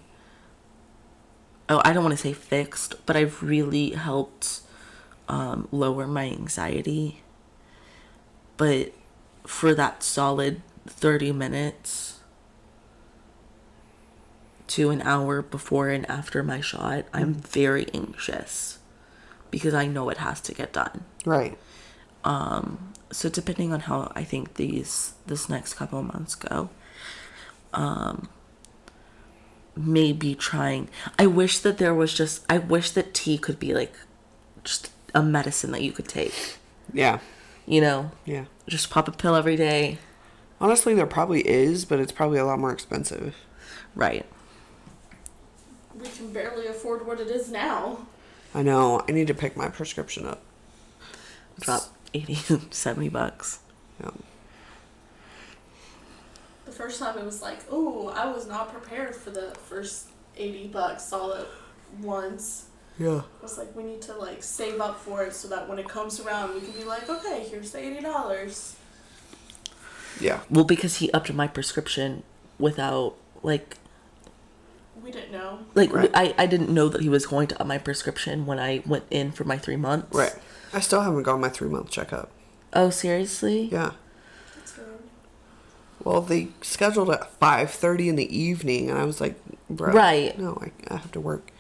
S2: oh I don't want to say fixed, but I've really helped um lower my anxiety. But for that solid 30 minutes to an hour before and after my shot, I'm very anxious because I know it has to get done.
S1: Right.
S2: Um, so depending on how I think these this next couple of months go, um maybe trying I wish that there was just I wish that T could be like just a medicine that you could take.
S1: Yeah.
S2: You know?
S1: Yeah.
S2: Just pop a pill every day.
S1: Honestly, there probably is, but it's probably a lot more expensive.
S2: Right.
S3: We can barely afford what it is now.
S1: I know. I need to pick my prescription up.
S2: Drop 80 70 bucks.
S1: Yeah.
S3: The first time it was like, oh, I was not prepared for the first 80 bucks all at once.
S1: Yeah.
S3: I was like, we need to like save up for it so that when it comes around, we can be like, okay, here's the eighty dollars.
S1: Yeah.
S2: Well, because he upped my prescription without like
S3: We didn't know.
S2: like
S1: Right.
S2: I, I didn't know that he was going to up my prescription when I went in for my three months.
S1: Right. I still haven't gone my three month checkup.
S2: Oh, seriously?
S1: Yeah.
S3: That's weird.
S1: Well, they scheduled at five thirty in the evening, and I was like, Bro,
S2: Right.
S1: No, I, I have to work.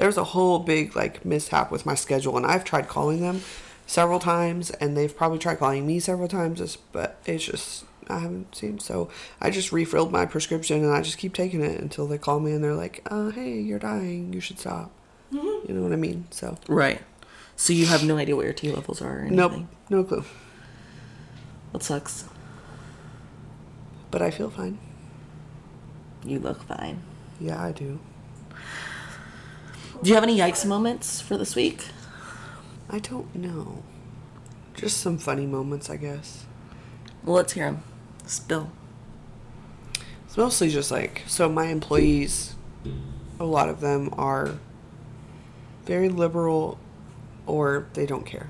S1: There was a whole big like mishap with my schedule, and I've tried calling them several times, and they've probably tried calling me several times, but it's just I haven't seen. So I just refilled my prescription, and I just keep taking it until they call me, and they're like, "Uh, hey, you're dying. You should stop." You know what I mean? So
S2: Right. So you have no idea what your T levels are or
S1: nope, no clue.
S2: That sucks.
S1: But I feel fine.
S2: You look fine.
S1: Yeah, I do.
S2: Do you have any yikes moments for this week?
S1: I don't know. Just some funny moments, I guess.
S2: Well, let's hear them. Spill.
S1: It's mostly just like so. My employees, a lot of them are very liberal, or they don't care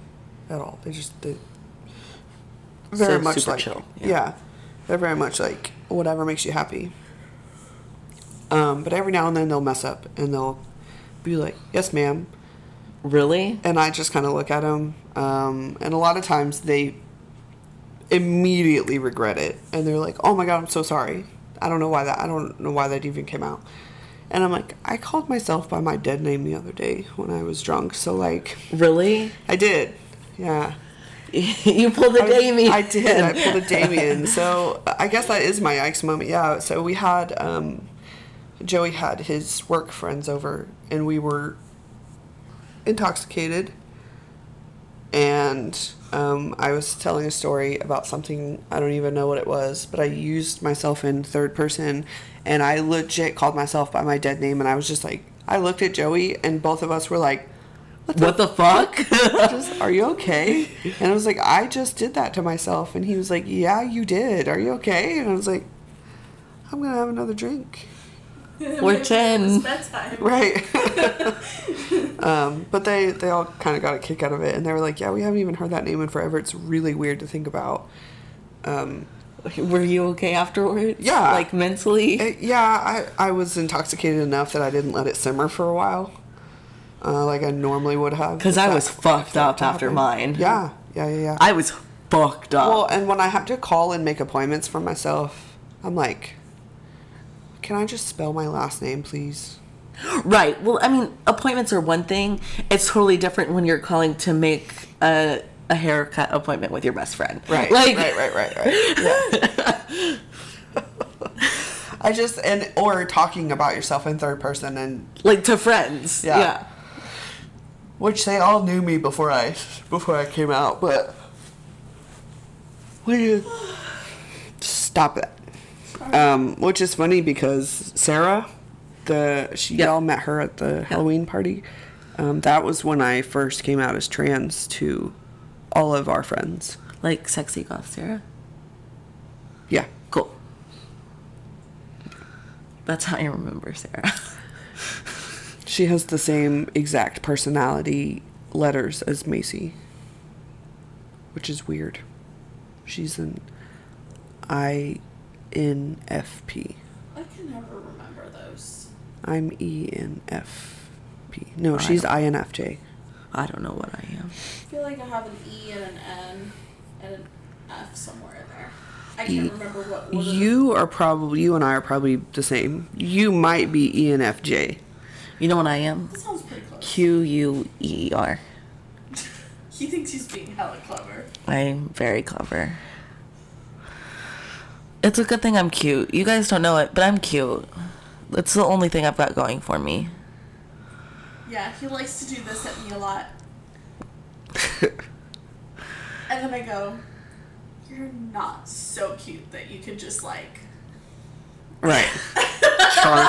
S1: at all. They just they very
S2: So
S1: much
S2: super
S1: like
S2: chill,
S1: Yeah.
S2: yeah.
S1: they're very much like whatever makes you happy. Um, but every now and then they'll mess up and they'll be like, "Yes, ma'am,"
S2: Really?
S1: and I just kind of look at them. Um, and a lot of times they immediately regret it, and they're like, "Oh my god, I'm so sorry. I don't know why that. I don't know why that even came out." And I'm like, I called myself by my dead name the other day when I was drunk. So like,
S2: Really?
S1: I did. Yeah.
S2: you pulled a
S1: I-
S2: Damien.
S1: I did. I pulled a Damien. So I guess that is my yikes moment. Yeah. So we had um, Joey had his work friends over, and we were intoxicated. And um, I was telling a story about something I don't even know what it was, but I used myself in third person, and I legit called myself by my dead name, and I was just like, I looked at Joey, and both of us were like,
S2: What the fuck?
S1: just, are you okay? And I was like, I just did that to myself. And he was like, Yeah, you did. Are you okay? And I was like, I'm gonna have another drink.
S2: We're
S3: It's
S2: 10.
S3: bedtime.
S1: Right. um, but they they all kind of got a kick out of it, and they were like, Yeah, we haven't even heard that name in forever. It's really weird to think about. Um,
S2: Were you okay afterwards?
S1: Yeah.
S2: Like mentally?
S1: it- yeah, I I was intoxicated enough that I didn't let it simmer for a while, uh, like I normally would have.
S2: Because I was fucked up after
S1: happened.
S2: mine.
S1: Yeah, yeah, yeah, yeah.
S2: I was fucked up.
S1: Well, and when I have to call and make appointments for myself, I'm like, can I just spell my last name, please?
S2: Right. Well, I mean, appointments are one thing. It's totally different when you're calling to make a, a haircut appointment with your best friend.
S1: Right,
S2: Like,
S1: right, right, right, right. Yeah. I just and or talking about yourself in third person and
S2: like to friends.
S1: Yeah.
S2: Yeah.
S1: which they all knew me before I before I came out, but we stop that. Um, which is funny because Sarah, the she
S2: Yep.
S1: y'all met her at the Halloween party. Um, that was when I first came out as trans to all of our friends.
S2: Like sexy goth Sarah.
S1: Yeah.
S2: Cool. That's how I remember Sarah.
S1: She has the same exact personality letters as Macy, which is weird. She's an INFP.
S3: I can never remember those.
S1: I'm E ENFP. No,
S2: I
S1: she's
S2: don't-
S1: INFJ.
S2: I don't know what I am.
S3: I feel like I have an E and an N and an F somewhere in there. I can't remember what order.
S1: You are probably, you and I are probably the same. You might be E ENFJ.
S2: You know what I am?
S3: That sounds pretty close.
S2: Q U E R.
S3: He thinks he's being hella clever.
S2: I'm very clever. It's a good thing I'm cute. You guys don't know it, but I'm cute. It's the only thing I've got going for me.
S3: Yeah, he likes to do this at me a lot. and then I go, You're not so cute that you could just like.
S1: Right. charm,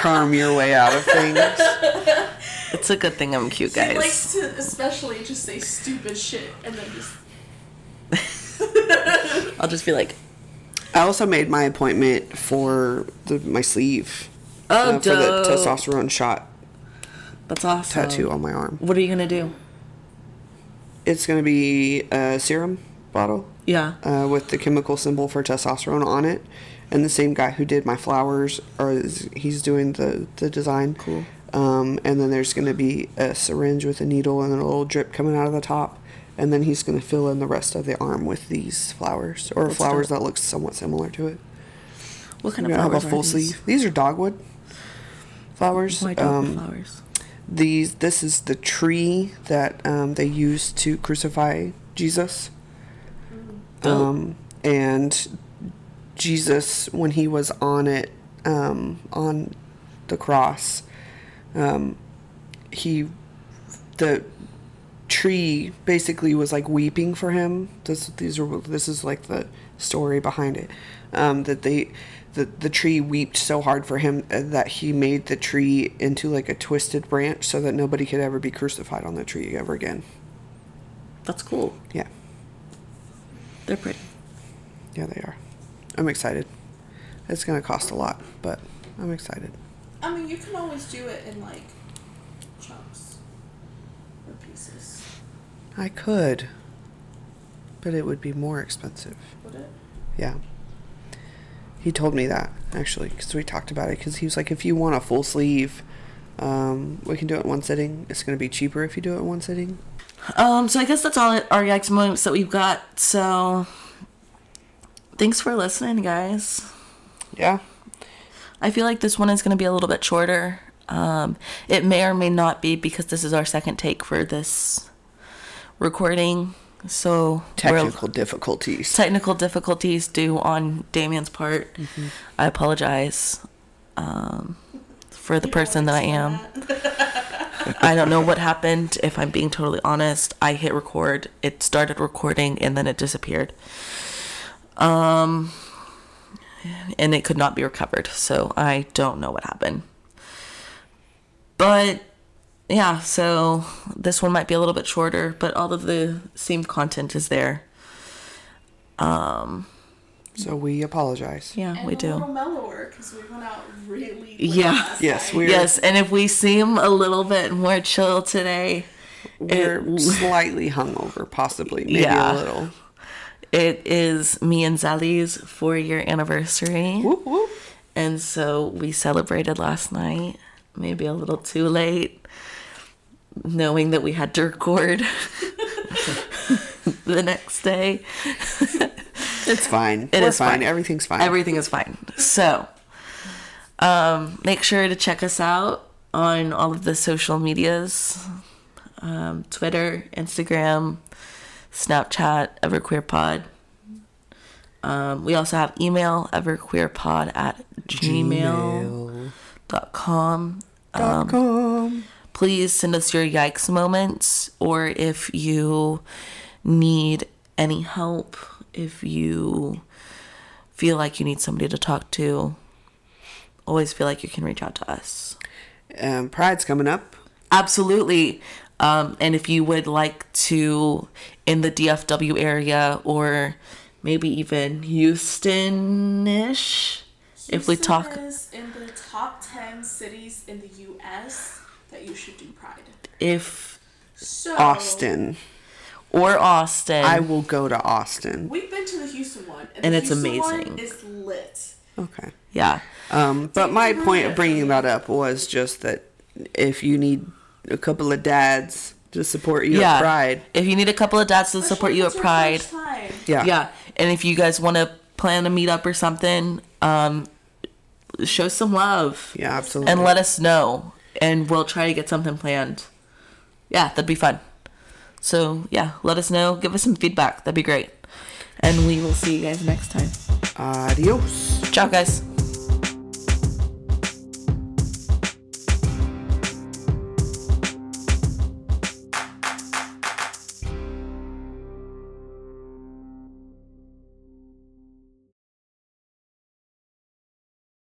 S1: charm your way out of things.
S2: It's a good thing I'm cute, guys.
S3: He likes to especially just say stupid shit and then just.
S2: I'll just be like,
S1: I also made my appointment for the, my sleeve.
S2: Oh,
S1: uh, for the
S2: dope.
S1: testosterone shot.
S2: That's awesome.
S1: tattoo on my arm.
S2: What are you gonna do?
S1: It's gonna be a serum bottle
S2: Yeah.
S1: uh, with the chemical symbol for testosterone on it, and the same guy who did my flowers, or is, he's doing the the design.
S2: Cool.
S1: Um, and then there's gonna be a syringe with a needle and then a little drip coming out of the top, and then he's gonna fill in the rest of the arm with these flowers or
S2: That's
S1: flowers that look somewhat similar to it.
S2: What kind
S1: We're
S2: of flowers
S1: have a full
S2: these?
S1: sleeve. These are dogwood flowers.
S2: Why dogwood
S1: Um,
S2: flowers?
S1: these this is the tree that um, they used to crucify Jesus.
S2: Dope.
S1: Um, and Jesus, when he was on it, um, on the cross, um, he, the tree basically was like weeping for him. This, these are, this is like the story behind it. Um, that they, the, the tree wept so hard for him uh, that he made the tree into like a twisted branch so that nobody could ever be crucified on the tree ever again.
S2: That's cool.
S1: Yeah.
S2: They're pretty.
S1: Yeah, they are. I'm excited. It's gonna cost a lot, but I'm excited.
S3: I mean, you can always do it in like
S1: I could, but it would be more expensive.
S3: Would it?
S1: Yeah. He told me that actually because we talked about it. Because he was like, if you want a full sleeve, um, we can do it in one sitting. It's gonna be cheaper if you do it in one sitting.
S2: Um, so I guess that's all our yikes moments that we've got. So thanks for listening, guys.
S1: Yeah.
S2: I feel like this one is going to be a little bit shorter. Um, it may or may not be because this is our second take for this recording. So we're-
S1: Technical difficulties.
S2: technical difficulties due on Damien's part.
S1: Mm-hmm.
S2: I apologize um, for the
S3: You
S2: person that I am.
S3: that.
S2: I don't know what happened. If I'm being totally honest, I hit record. It started recording and then it disappeared. Um, and it could not be recovered. So I don't know what happened. But yeah, so this one might be a little bit shorter, but all of the same content is there. Um,
S1: So we apologize.
S2: yeah,
S3: And
S2: we
S3: a
S2: do.
S3: little mellower because we went out really.
S2: Yeah.
S3: last
S1: Yes,
S3: night.
S1: we're-
S2: Yes, and if we seem a little bit more chill today,
S1: We're
S2: it-
S1: slightly hungover, possibly, maybe
S2: Yeah.
S1: a little.
S2: It is me and Zellie's four year anniversary.
S1: Whoop whoop.
S2: And so we celebrated last night, maybe a little too late, knowing that we had to record the next day.
S1: It's fine.
S2: It
S1: We're
S2: is
S1: fine.
S2: fine.
S1: Everything's fine.
S2: Everything is fine. So, um, make sure to check us out on all of the social medias um, Twitter, Instagram, Snapchat, Everqueerpod. Um, we also have email, everqueerpod at gmail.com.
S1: Dot com.
S2: Please send us your yikes moments, or if you need any help, if you feel like you need somebody to talk to, always feel like you can reach out to us.
S1: Um, Pride's coming up.
S2: Absolutely. Um, and if you would like to, in the DFW area or maybe even Houston ish, if we
S3: Houston
S2: talk,
S3: is in the top ten cities in the U.S. that you should do Pride.
S2: if,
S3: So
S1: Austin.
S2: or Austin.
S1: I will go to Austin.
S3: We've been to the Houston one, and,
S2: And
S3: the
S2: it's
S3: Houston
S2: amazing.
S3: One is lit.
S1: Okay.
S2: yeah.
S1: Um, but my point of bringing that up was just that if you need a couple of dads to support you
S2: yeah.
S1: at Pride,
S2: If you need a couple of dads to support you at Pride,
S1: yeah,
S2: yeah. And if you guys want to plan a meetup or something, um, show some love.
S1: yeah, absolutely.
S2: and let us know and we'll try to get something planned. Yeah that'd be fun. So yeah let us know. Give us some feedback. That'd be great. And we will see you guys next time.
S1: Adios.
S2: ciao guys